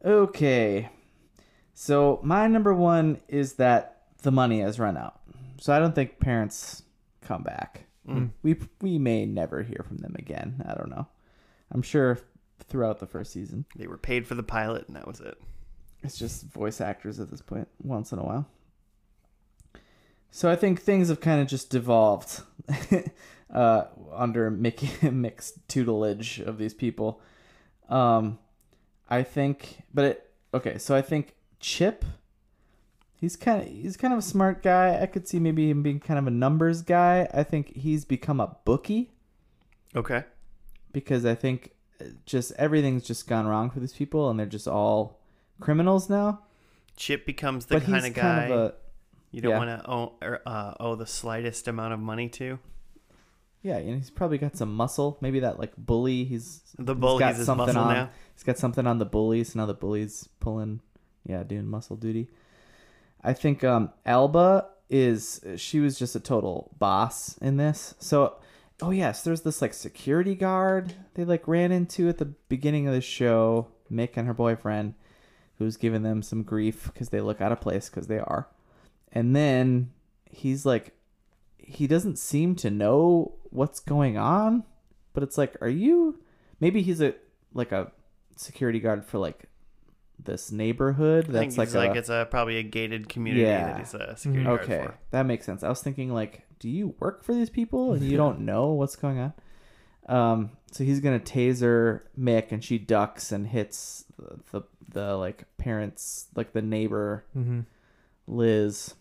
Okay. So my number one is that the money has run out. So I don't think parents come back. Mm. We we may never hear from them again. I don't know. I'm sure throughout the first season. They were paid for the pilot, and that was it. It's just voice actors at this point, once in a while. So I think things have kind of just devolved uh, under Mickey Mick's tutelage of these people. Um, I think, but it, okay. So I think Chip, he's kind of he's kind of a smart guy. I could see maybe him being kind of a numbers guy. I think he's become a bookie Okay. because I think just everything's just gone wrong for these people, and they're just all criminals now. Chip becomes the kind of guy kind of a you don't yeah. want to owe, or, uh, owe the slightest amount of money to. Yeah, and he's probably got some muscle. Maybe that like bully. He's The he's bully got is his something muscle on. now. He's got something on the bully, so now the bully's pulling. Yeah, doing muscle duty. I think um Alba is she was just a total boss in this. So, oh yes, there's this like security guard they like ran into at the beginning of the show. Mick and her boyfriend, who's giving them some grief because they look out of place because they are. And then he's like, he doesn't seem to know what's going on, but it's like, are you? Maybe he's a like a security guard for like this neighborhood. I That's think like, it's like a, it's a probably a gated community Yeah. that he's a security Mhm. guard okay, for. that makes sense. I was thinking like, do you work for these people and you don't know what's going on? Um, so he's gonna taser Mick, and she ducks and hits the the, the like parents, like the neighbor Mm-hmm. Liz,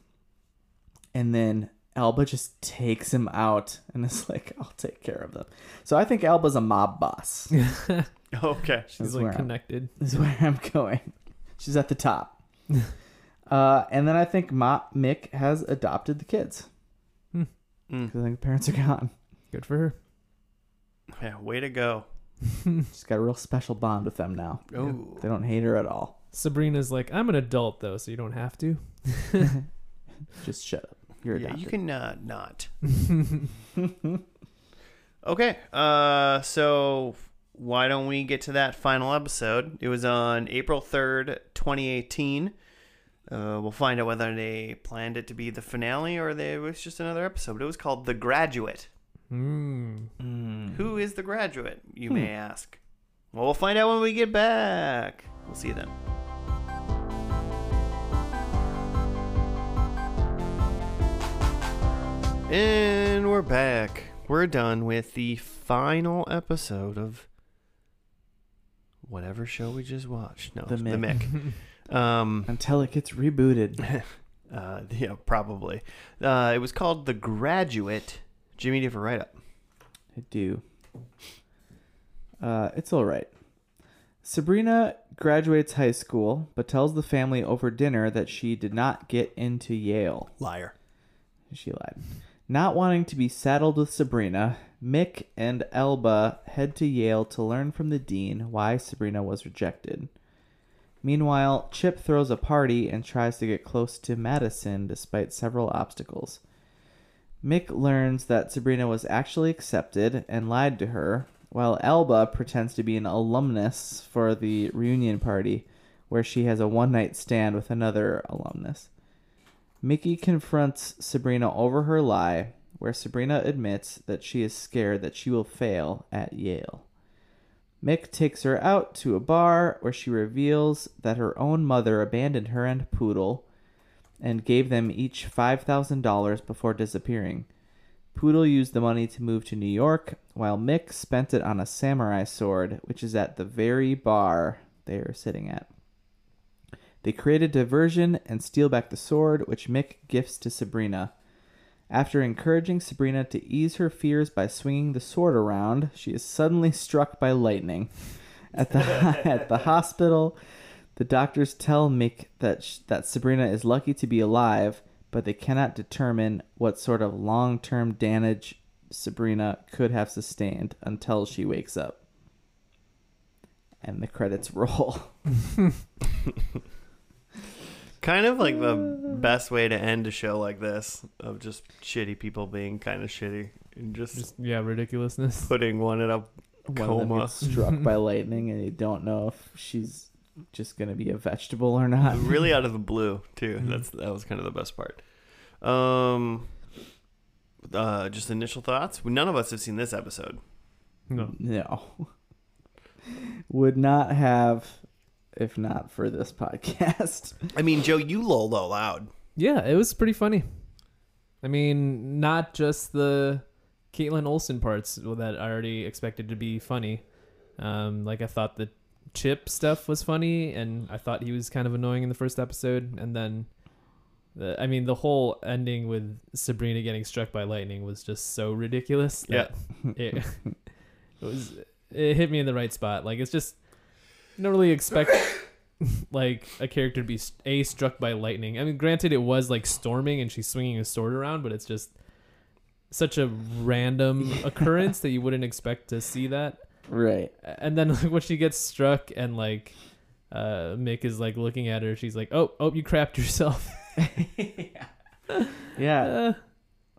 and then Alba just takes him out and is like, "I'll take care of them." So I think Alba's a mob boss. Okay. She's That's where like I'm- connected. is where I'm going. She's at the top. uh, and then I think Ma- Mick has adopted the kids Mm. because I think the parents are gone. Good for her. Yeah, way to go. She's got a real special bond with them now. Oh. They don't hate her at all. Sabrina's like, I'm an adult though, so you don't have to. Just shut up. You're Yeah, adopted. you can uh, not. Okay. Uh, so why don't we get to that final episode? It was on April third, twenty eighteen. Uh, we'll find out whether they planned it to be the finale or they, it was just another episode. But It was called The Graduate. Mm. Mm. Who is the graduate, you may ask? Well, we'll find out when we get back. We'll see you then. And we're back. We're done with the final episode of whatever show we just watched. No, The the Mick. Mick. um, Until it gets rebooted. uh, yeah, probably. Uh, it was called The Graduate. Jimmy, do you have a write up? I do. Uh, it's all right. Sabrina graduates high school, but tells the family over dinner that she did not get into Yale. Liar. She lied. Not wanting to be saddled with Sabrina, Mick and Alba head to Yale to learn from the dean why Sabrina was rejected. Meanwhile, Chip throws a party and tries to get close to Madison despite several obstacles. Mick learns that Sabrina was actually accepted and lied to her, while Alba pretends to be an alumnus for the reunion party, where she has a one night stand with another alumnus. Mickey confronts Sabrina over her lie, where Sabrina admits that she is scared that she will fail at Yale. Mick takes her out to a bar where she reveals that her own mother abandoned her and Poodle and gave them each $5,000 before disappearing. Poodle used the money to move to New York, while Mick spent it on a samurai sword, which is at the very bar they are sitting at. They create a diversion and steal back the sword, which Mick gifts to Sabrina. After encouraging Sabrina to ease her fears by swinging the sword around, she is suddenly struck by lightning. At the at the hospital, the doctors tell Mick that sh- that Sabrina is lucky to be alive, but they cannot determine what sort of long-term damage Sabrina could have sustained until she wakes up. And the credits roll. Kind of like the best way to end a show like this of just shitty people being kind of shitty and just, Just yeah, ridiculousness. putting one in a One of them Coma. struck by lightning, and you don't know if she's just gonna be a vegetable or not. really out of the blue too. Mhm. That's that was kind of the best part. Um, uh, just initial thoughts. None of us have seen this episode. No. No. Would not have if not for this podcast. I mean, Joe, you lolled out loud. Yeah, it was pretty funny. I mean, not just the Kaitlin Olson parts that I already expected to be funny. Um, like I thought the Chip stuff was funny, and I thought he was kind of annoying in the first episode, and then. The, I mean, the whole ending with Sabrina getting struck by lightning was just so ridiculous. That it, it was it hit me in the right spot. Like it's just you don't really expect like a character to be a struck by lightning. I mean, granted, it was like storming and she's swinging a sword around, but it's just such a random occurrence that you wouldn't expect to see that. right. And then like when she gets struck and like uh Mick is like looking at her, she's like, "Oh, oh, you crapped yourself." Yeah, Uh,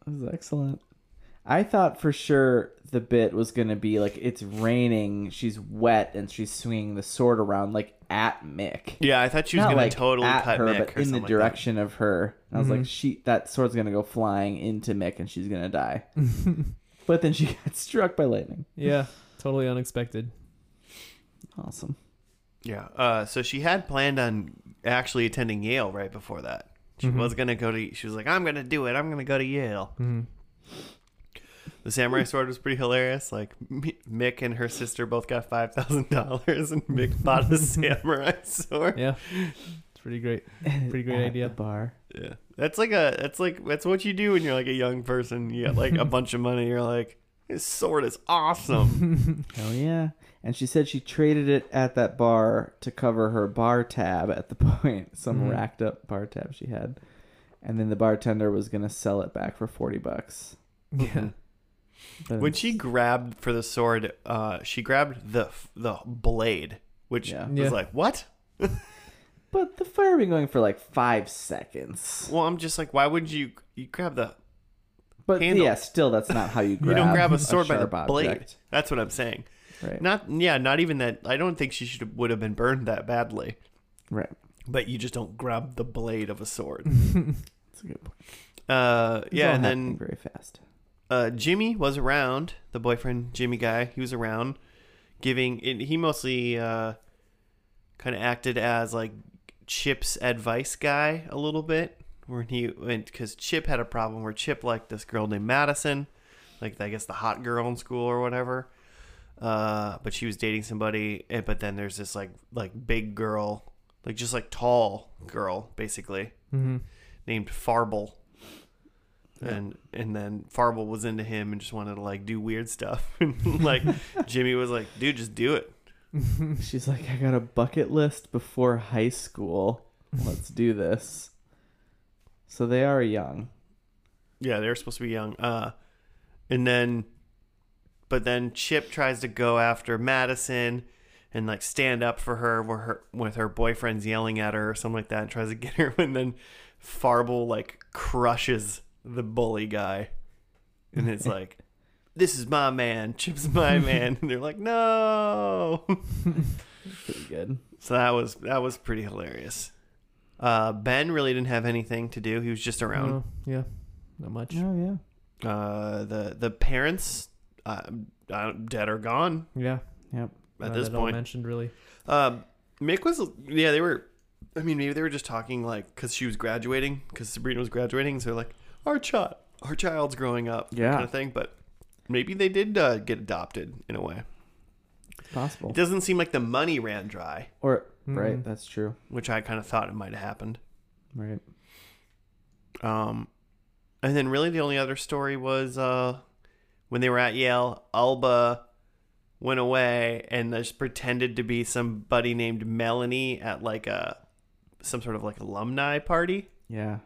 it was excellent. I thought for sure the bit was gonna be like it's raining, she's wet, and she's swinging the sword around like at Mick. Yeah, I thought she was Not gonna like totally at cut her, Mick but or in the something like direction of her. And I was like, she that sword's gonna go flying into Mick, and she's gonna die. but then she got struck by lightning. yeah, totally unexpected. Awesome. Yeah. Uh, so she had planned on actually attending Yale right before that. She Mhm. was gonna go to. She was like, "I'm gonna do it. I'm gonna go to Yale." hmm The samurai sword was pretty hilarious. Like Mick and her sister both got five thousand dollars, and Mick bought a samurai sword. Yeah, it's pretty great. Pretty great At idea. The bar. Yeah, that's like a that's like that's what you do when you're like a young person. You get like a bunch of money. You're like, this sword is awesome. Hell yeah. And she said she traded it at that bar to cover her bar tab at the point, some Mhm. racked up bar tab she had. And then the bartender was gonna sell it back for forty bucks. Yeah. But when she grabbed for the sword, uh, she grabbed the the blade, which Yeah. was Yeah. like what? But the fire been going for like five seconds. Well, I'm just like, why would you you grab the? But handle. yeah, still that's not how you You don't grab a sword by the sharp blade. object. That's what I'm saying. Right. Not yeah, not even that. I don't think she should would have been burned that badly. right. But you just don't grab the blade of a sword. That's a good point. Uh, It's yeah, all and happening then very fast. Uh, Jimmy was around. The boyfriend Jimmy guy, he was around, giving. It, he mostly uh, kind of acted as like Chip's advice guy a little bit, where he went because Chip had a problem where Chip liked this girl named Madison, like I guess the hot girl in school or whatever. Uh, but she was dating somebody. eh, But then there's this like like big girl, like just like tall girl, basically hmm named Farble. And and then Farble was into him and just wanted to like do weird stuff. And like Jimmy was like, dude, just do it. She's like, I got a bucket list before high school. Let's do this. So they are young. Yeah, they're supposed to be young. Uh and then but then Chip tries to go after Madison and like stand up for her where her with her boyfriend's yelling at her or something like that and tries to get her and then Farble like crushes the bully guy. And it's like this is my man, Chip's my man. And they're like, no. Pretty good. So that was that was pretty hilarious. Uh, ben really didn't have anything to do. He was just around. Oh, yeah, not much. Oh yeah. Uh, the the parents, uh, uh, dead or gone Yeah, Yep. at not this at all point. mentioned really. Um, Mick was yeah they were. I mean maybe they were just talking like because she was graduating because Sabrina was graduating. So they're like our child, our child's growing up, Yeah. kind of thing. But maybe they did uh, get adopted in a way. Possible. It doesn't seem like the money ran dry, Or Mhm. right, that's true. which I kind of thought it might have happened. Right. Um, and then really the only other story was uh, when they were at Yale, Alba went away and just pretended to be somebody named Melanie at like a some sort of like alumni party. Yeah.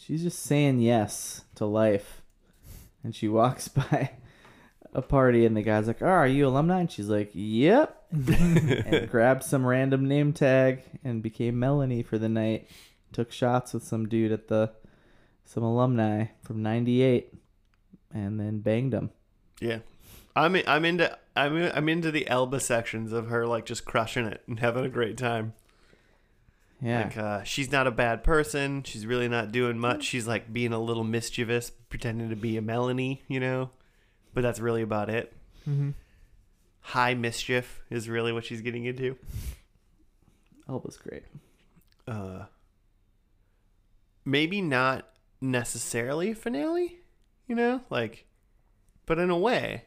She's just saying yes to life. And she walks by a party and the guy's like, Oh, are you alumni? And she's like, Yep. and grabbed some random name tag and became Melanie for the night. Took shots with some dude at the some alumni from '98, and then banged him. Yeah, I'm I'm into I'm I'm into the Alba sections of her like just crushing it and having a great time. Yeah, Like uh, she's not a bad person. She's really not doing much. She's like being a little mischievous, pretending to be a Melanie, you know. But that's really about it. Mm-hmm. High mischief is really what she's getting into. Alba's great. Uh, maybe not necessarily finale, you know, like, but in a way,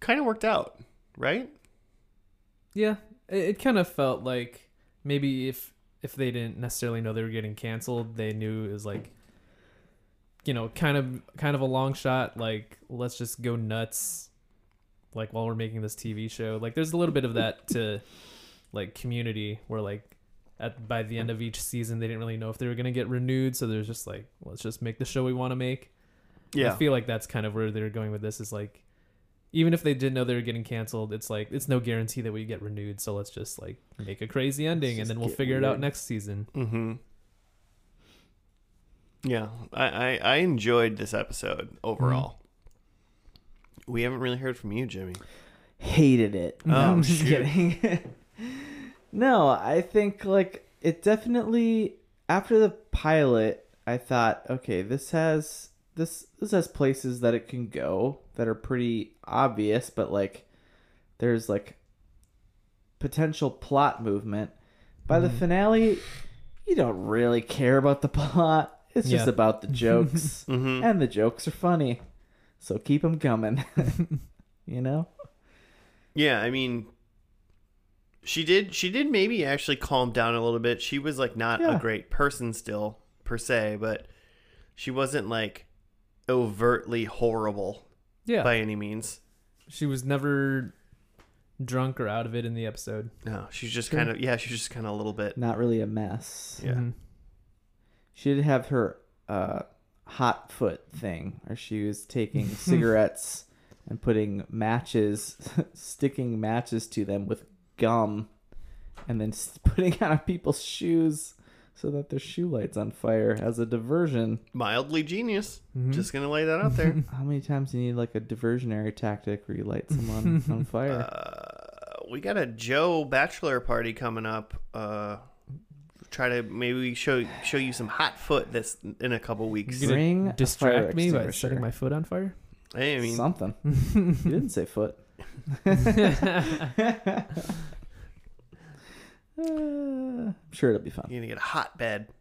kind of worked out, right? Yeah, it, it kind of felt like maybe if if they didn't necessarily know they were getting canceled, they knew it was like you know, kind of kind of a long shot like let's just go nuts like while we're making this TV show. Like there's a little bit of that to like community where like at by the end of each season they didn't really know if they were going to get renewed, so there's just like let's just make the show we want to make. Yeah. I feel like that's kind of where they're going with this is like even if they didn't know they were getting canceled, it's like it's no guarantee that we get renewed, so let's just like make a crazy ending and then we'll get figure it out next season. Mm-hmm. Yeah, I, I, I enjoyed this episode overall. We haven't really heard from you, Jimmy. Hated it. No, Oh, I'm just shoot. kidding. no, I think like it definitely after the pilot, I thought, okay, this has this this has places that it can go that are pretty obvious, but like there's like potential plot movement. By the Mhm. finale, you don't really care about the plot. It's just about the jokes. Mm-hmm. and the jokes are funny. So keep them coming. you know? Yeah, I mean, she did. She did maybe actually calm down a little bit. She was like not Yeah. a great person still per se, but she wasn't like overtly horrible Yeah. by any means. She was never drunk or out of it in the episode. No, she's just Sure. kind of yeah. She's just kind of a little bit. Not really a mess. Yeah. Mhm. She did have her uh, hot foot thing, where she was taking cigarettes and putting matches, sticking matches to them with gum, and then s- putting on people's shoes so that their shoe lights on fire as a diversion. Mildly genius. Mhm. Just gonna lay that out there. How many times do you need like a diversionary tactic where you light someone on fire? Uh, we got a Joe bachelor party coming up. Uh, try to maybe show show you some hot foot this in a couple weeks. You gonna Bring distract me by extinguisher. setting my foot on fire. Hey, I mean, Something. you didn't say foot. Uh, I'm sure it'll be fun. you're gonna get a hot bed.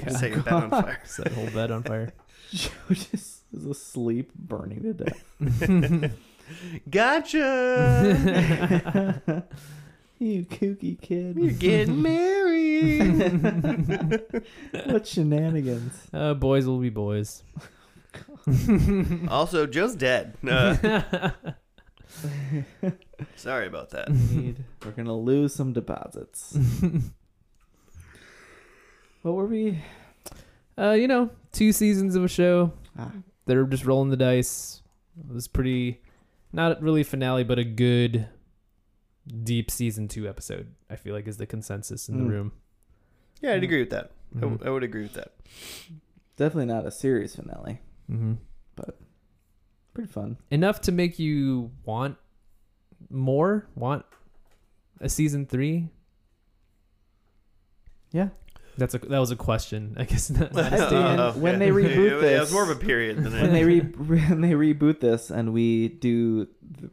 Okay. Set your bed on fire. Set the whole bed on fire. Joe just is asleep, burning to death. Gotcha. you kooky kid. You're getting married. what shenanigans? Uh, boys will be boys. also, Joe's dead. Uh, sorry about that. Need- We're gonna lose some deposits. what were we? uh, you know, two seasons of a show. Ah, They're just rolling the dice. It was pretty, not really finale, but a good, deep season two episode. I feel like is the consensus in Mm. the room. Yeah, I'd agree with that. I, w- Mhm. I would agree with that. definitely not a series finale. Mm-hmm. But pretty fun. Enough to make you want more, want a season three. Yeah. That's a that was a question. I guess. Not, not a Stan, statement. Uh, when yeah. they reboot it, it was this- more of a period than when they re- when they reboot this and we do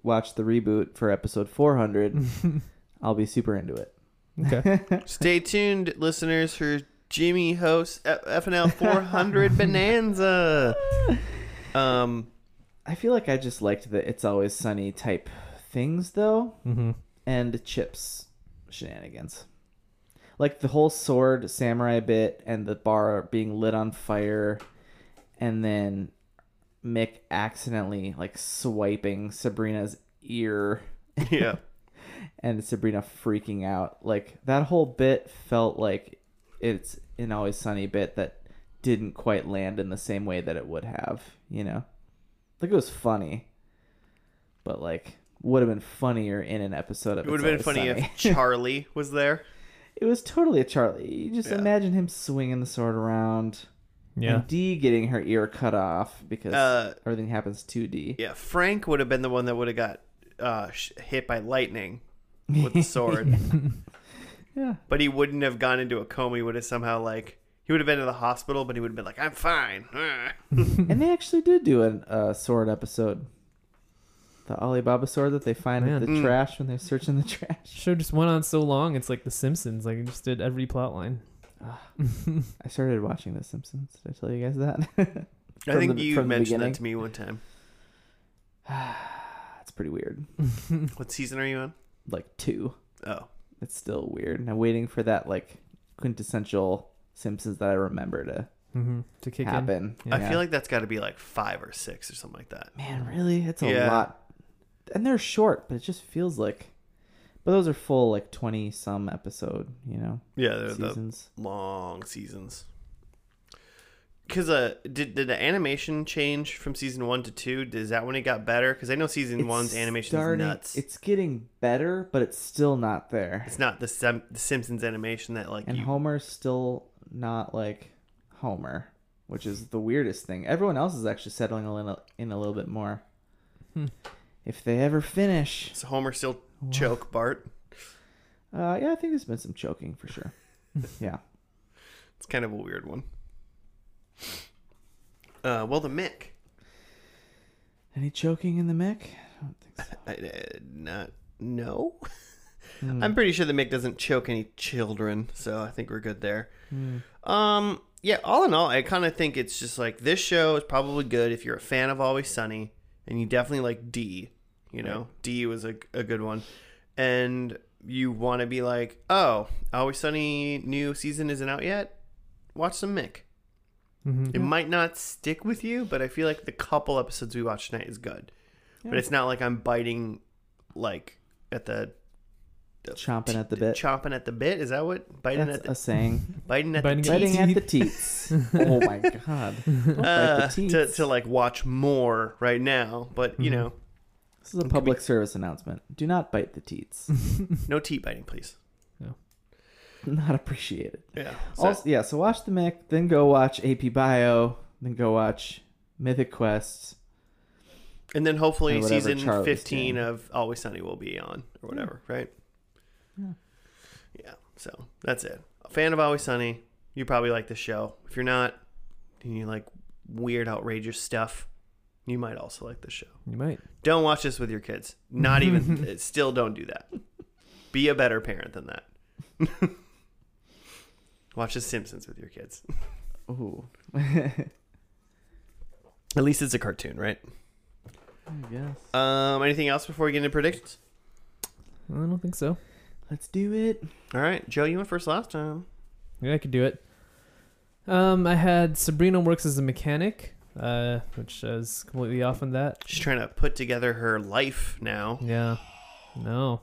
watch the reboot for episode 400, I'll be super into it. okay. Stay tuned, listeners, for Jimmy hosts F- FNL 400 Bonanza. Um, I feel like I just liked the "It's Always Sunny" type things though, Mm-hmm. and Chips shenanigans, like the whole sword samurai bit and the bar being lit on fire, and then Mick accidentally like swiping Sabrina's ear. yeah. and Sabrina freaking out. Like that whole bit felt like it's an Always Sunny bit that didn't quite land in the same way that it would have, you know? Like it was funny, but like would have been funnier in an episode of It would have been Always funny Sunny. if Charlie was there. it was totally a Charlie. You just Yeah. imagine him swinging the sword around. Yeah. And Dee getting her ear cut off because Uh, everything happens to Dee. Yeah, Frank would have been the one that would have got uh, hit by lightning with the sword, Yeah. but he wouldn't have gone into a coma. He would have somehow like he would have been to the hospital, but he would have been like, "I'm fine." And they actually did do a uh, sword episode. The Alibaba sword that they find Man. in the Mm. trash when they're searching the trash. Show just went on so long. It's like The Simpsons. Like it just did every plot line. I started watching The Simpsons. Did I tell you guys that? I think the- you mentioned that to me one time. That's pretty weird. What season are you on? Like two. Oh, It's still weird. And I'm waiting for that like quintessential Simpsons that I remember to mm-hmm. To kick in. Yeah. I feel like that's got to be like five or six or something like that. man, really, it's a Yeah. lot. And they're short, but it just feels like. But those are full like twenty some episode, you know, Yeah, they're the seasons. long seasons. Because uh, did did the animation change from season one to two? Is that when it got better? Because I know season It's one's animation is nuts. It's, It's getting better, but it's still not there. It's not the, Sim- the Simpsons animation that like And you. Homer's still not like Homer, which is the weirdest thing. Everyone else is actually settling in a, in a little bit more. If they ever finish, So Homer still choke Bart. uh, yeah, I think there's been some choking for sure. yeah, It's kind of a weird one. Uh, well, the Mick. any choking in the Mick? I don't think so. I, uh, not no. Hmm. I'm pretty sure the Mick doesn't choke any children, so I think we're good there. Hmm. Um, yeah, all in all, I kind of think it's just like this show is probably good if you're a fan of Always Sunny and you definitely like Dee. You know, Dee was a, a good one. And you want to be like, oh, Always Sunny new season isn't out yet? Watch some Mick. Mm-hmm. It might not stick with you, but I feel like the couple episodes we watched tonight is good. But it's not like I'm biting like at the Chomping at the bit. chomping at the bit. Is that what biting That's at the a saying. biting at Biting the teeth? Biting at the teats. oh my god. Uh, to, to like watch more right now. But you Mhm. know, This is a public service announcement. Do not bite the teats. no teat biting, please. No. not appreciated. Yeah. So, Also, yeah, so watch the Mick, then go watch AP Bio, then go watch Mythic Quest. and then hopefully or whatever season Charlie's fifteen doing. of Always Sunny will be on or whatever, right? Yeah. Yeah. So that's it. A fan of Always Sunny, you probably like the show. If you're not, and you like weird, outrageous stuff, you might also like the show. You might. Don't watch this with your kids. Not even. still, don't do that. Be a better parent than that. Watch The Simpsons with your kids. Ooh. At least it's a cartoon, right? I guess. Um, anything else before we get into predictions? I don't think so. Let's do it. All right, Joe, you went first last time. Yeah, I could do it. Um, I had Sabrina works as a mechanic, uh, which is completely off on that. She's trying to put together her life now. Yeah. No.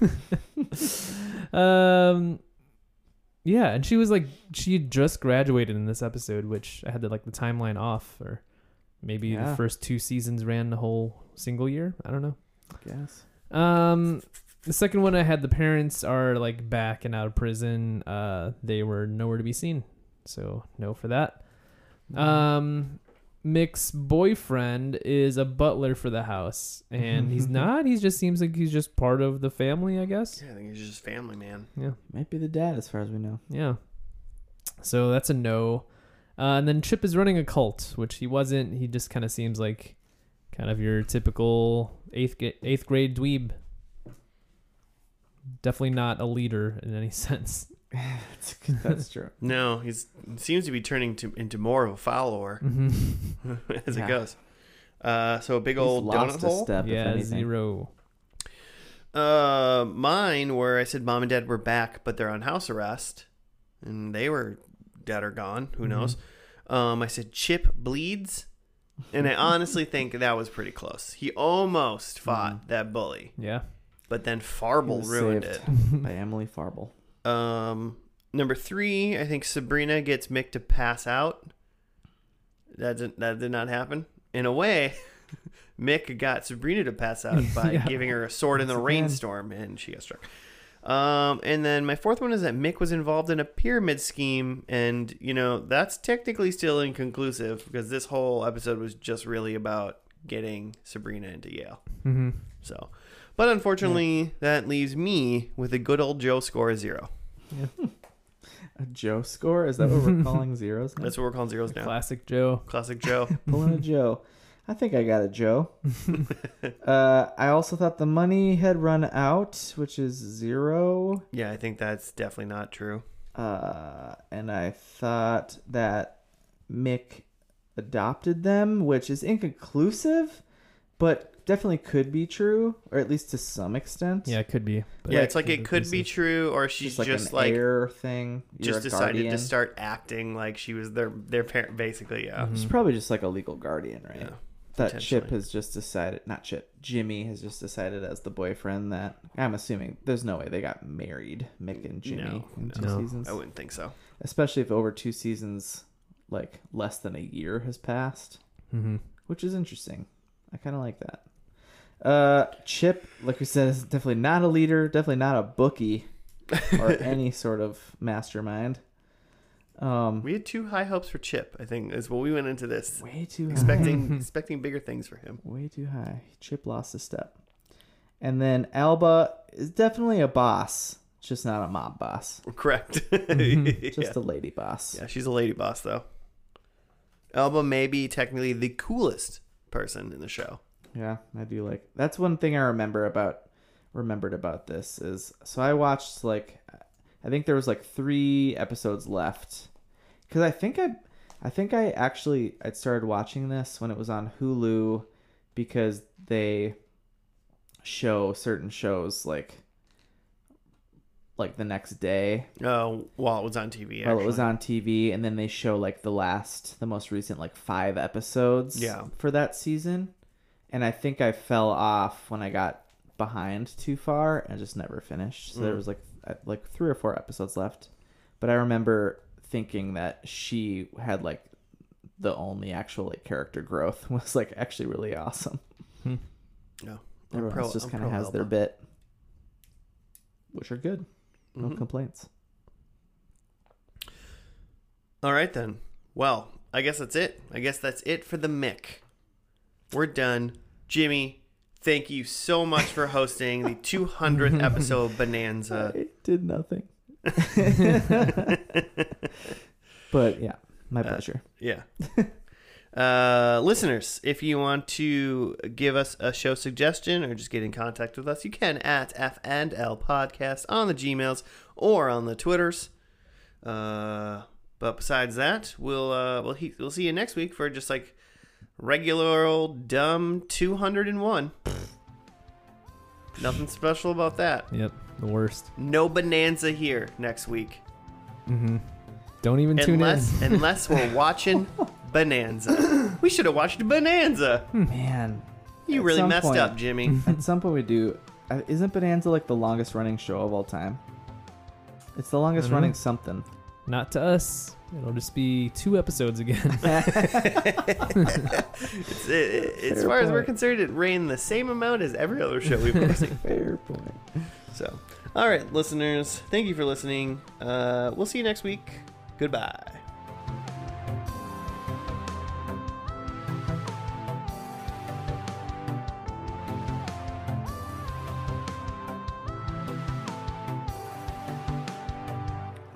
um Yeah, and she was like she had just graduated in this episode, which I had to like the timeline off or maybe Yeah. the first two seasons ran the whole single year. I don't know. guess. Um the second one I had the parents are like back and out of prison. Uh they were nowhere to be seen. So no for that. Um, Mick's boyfriend is a butler for the house, and he's not. He just seems like he's just part of the family, I guess. Yeah, I think he's just family man. Yeah, Might be the dad, as far as we know. yeah. So that's a no. Uh, and then Chip is running a cult, which he wasn't. He just kind of seems like kind of your typical eighth ga- eighth grade dweeb. Definitely not a leader in any sense. That's, that's true. No, he seems to be turning to into more of a follower Mm-hmm. as Yeah. it goes. Uh, so a big He's old lost donut a hole. step, yeah, zero. Uh, mine where I said mom and dad were back, but they're on house arrest, and they were dead or gone. Who Mhm. knows? Um, I said Chip bleeds, and I honestly think that was pretty close. He almost fought that bully, Yeah. but then He Farble ruined saved by Emily Farble. Um, number three, I think Sabrina gets Mick to pass out. That did, that did not happen. In a way, Mick got Sabrina to pass out by Yeah. giving her a sword in the rainstorm, and she got struck. Um, and then my fourth one is that Mick was involved in a pyramid scheme, and you know that's technically still inconclusive because this whole episode was just really about getting Sabrina into Yale. Mm-hmm. So, but unfortunately, that leaves me with a good old Joe score of zero. A Joe score? Is that what we're calling zeros? Now? That's what we're calling zeros now. Classic Joe. Classic Joe. Pulling a Joe. I think I got a Joe. uh, I also thought the money had run out, which is zero. yeah, I think that's definitely not true. Uh, and I thought that Mick adopted them, which is inconclusive, but definitely could be true, or at least to some extent. Yeah, it could be. but yeah, it's like it could be inclusive. true, or she's Just like just an like heir thing. You're just decided guardian. to start acting like she was their their parent, basically. Yeah. Mhm. It's probably just like a legal guardian, right? Yeah. that Chip has just decided, not Chip, Jimmy has just decided as the boyfriend that I'm assuming there's no way they got married, Mick and Jimmy, No, in no. two No. seasons. I wouldn't think so. Especially if over two seasons, like less than a year has passed, Mhm. which is interesting. I kind of like that. Uh, Chip, like we said, is definitely not a leader, definitely not a bookie or any sort of mastermind. Um, We had too high hopes for Chip. I think is what we went into this way too high. expecting expecting bigger things for him. Way too high. Chip lost a step. And then Alba is definitely a boss, just not a mob boss. Correct. Mhm. Just yeah. a lady boss. yeah, she's a lady boss though. Alba may be technically the coolest person in the show. Yeah, I do like. That's one thing I remember about remembered about this is so I watched like I think there was like 3 episodes left because I think I, I think I actually I started watching this when it was on Hulu, because they show certain shows like like the next day Oh, while it was on TV. while it was on TV, and then they show like the last, the most recent like five episodes Yeah. for that season. And I think I fell off when I got behind too far and just never finished. So there Mm. was like uh, like three or four episodes left. But I remember thinking that she had like the only actual like character growth was like actually really awesome. No, I'm Everyone pro- just kind of pro has their bit, which are good. No Mhm. complaints. All right then. Well, I guess that's it. I guess that's it for the Mick. We're done. Jimmy, thank you so much for hosting the 200th episode of Bonanza. I did nothing. but yeah, my pleasure. Yeah. Uh, listeners, if you want to give us a show suggestion or just get in contact with us, you can at F and L Podcast on the Gmails or on the Twitters. Uh, but besides that, we'll uh, we'll he- we'll see you next week for just like regular old dumb two hundred and one. Nothing special about that. Yep, the worst. No bonanza here next week, Mm-hmm. Don't even tune in. unless we're watching Bonanza. We should have watched Bonanza. Man, You At really some messed point- up, Jimmy. at some point we do. Uh, isn't Bonanza like the longest running show of all time? It's the longest don't running something. Not to us. It'll just be two episodes again. It's, it, it- as Fair far as we're concerned, it ran the same amount as every other show we've ever seen. Fair point. So, all right, listeners, thank you for listening. Uh, we'll see you next week. Goodbye.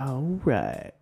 All right.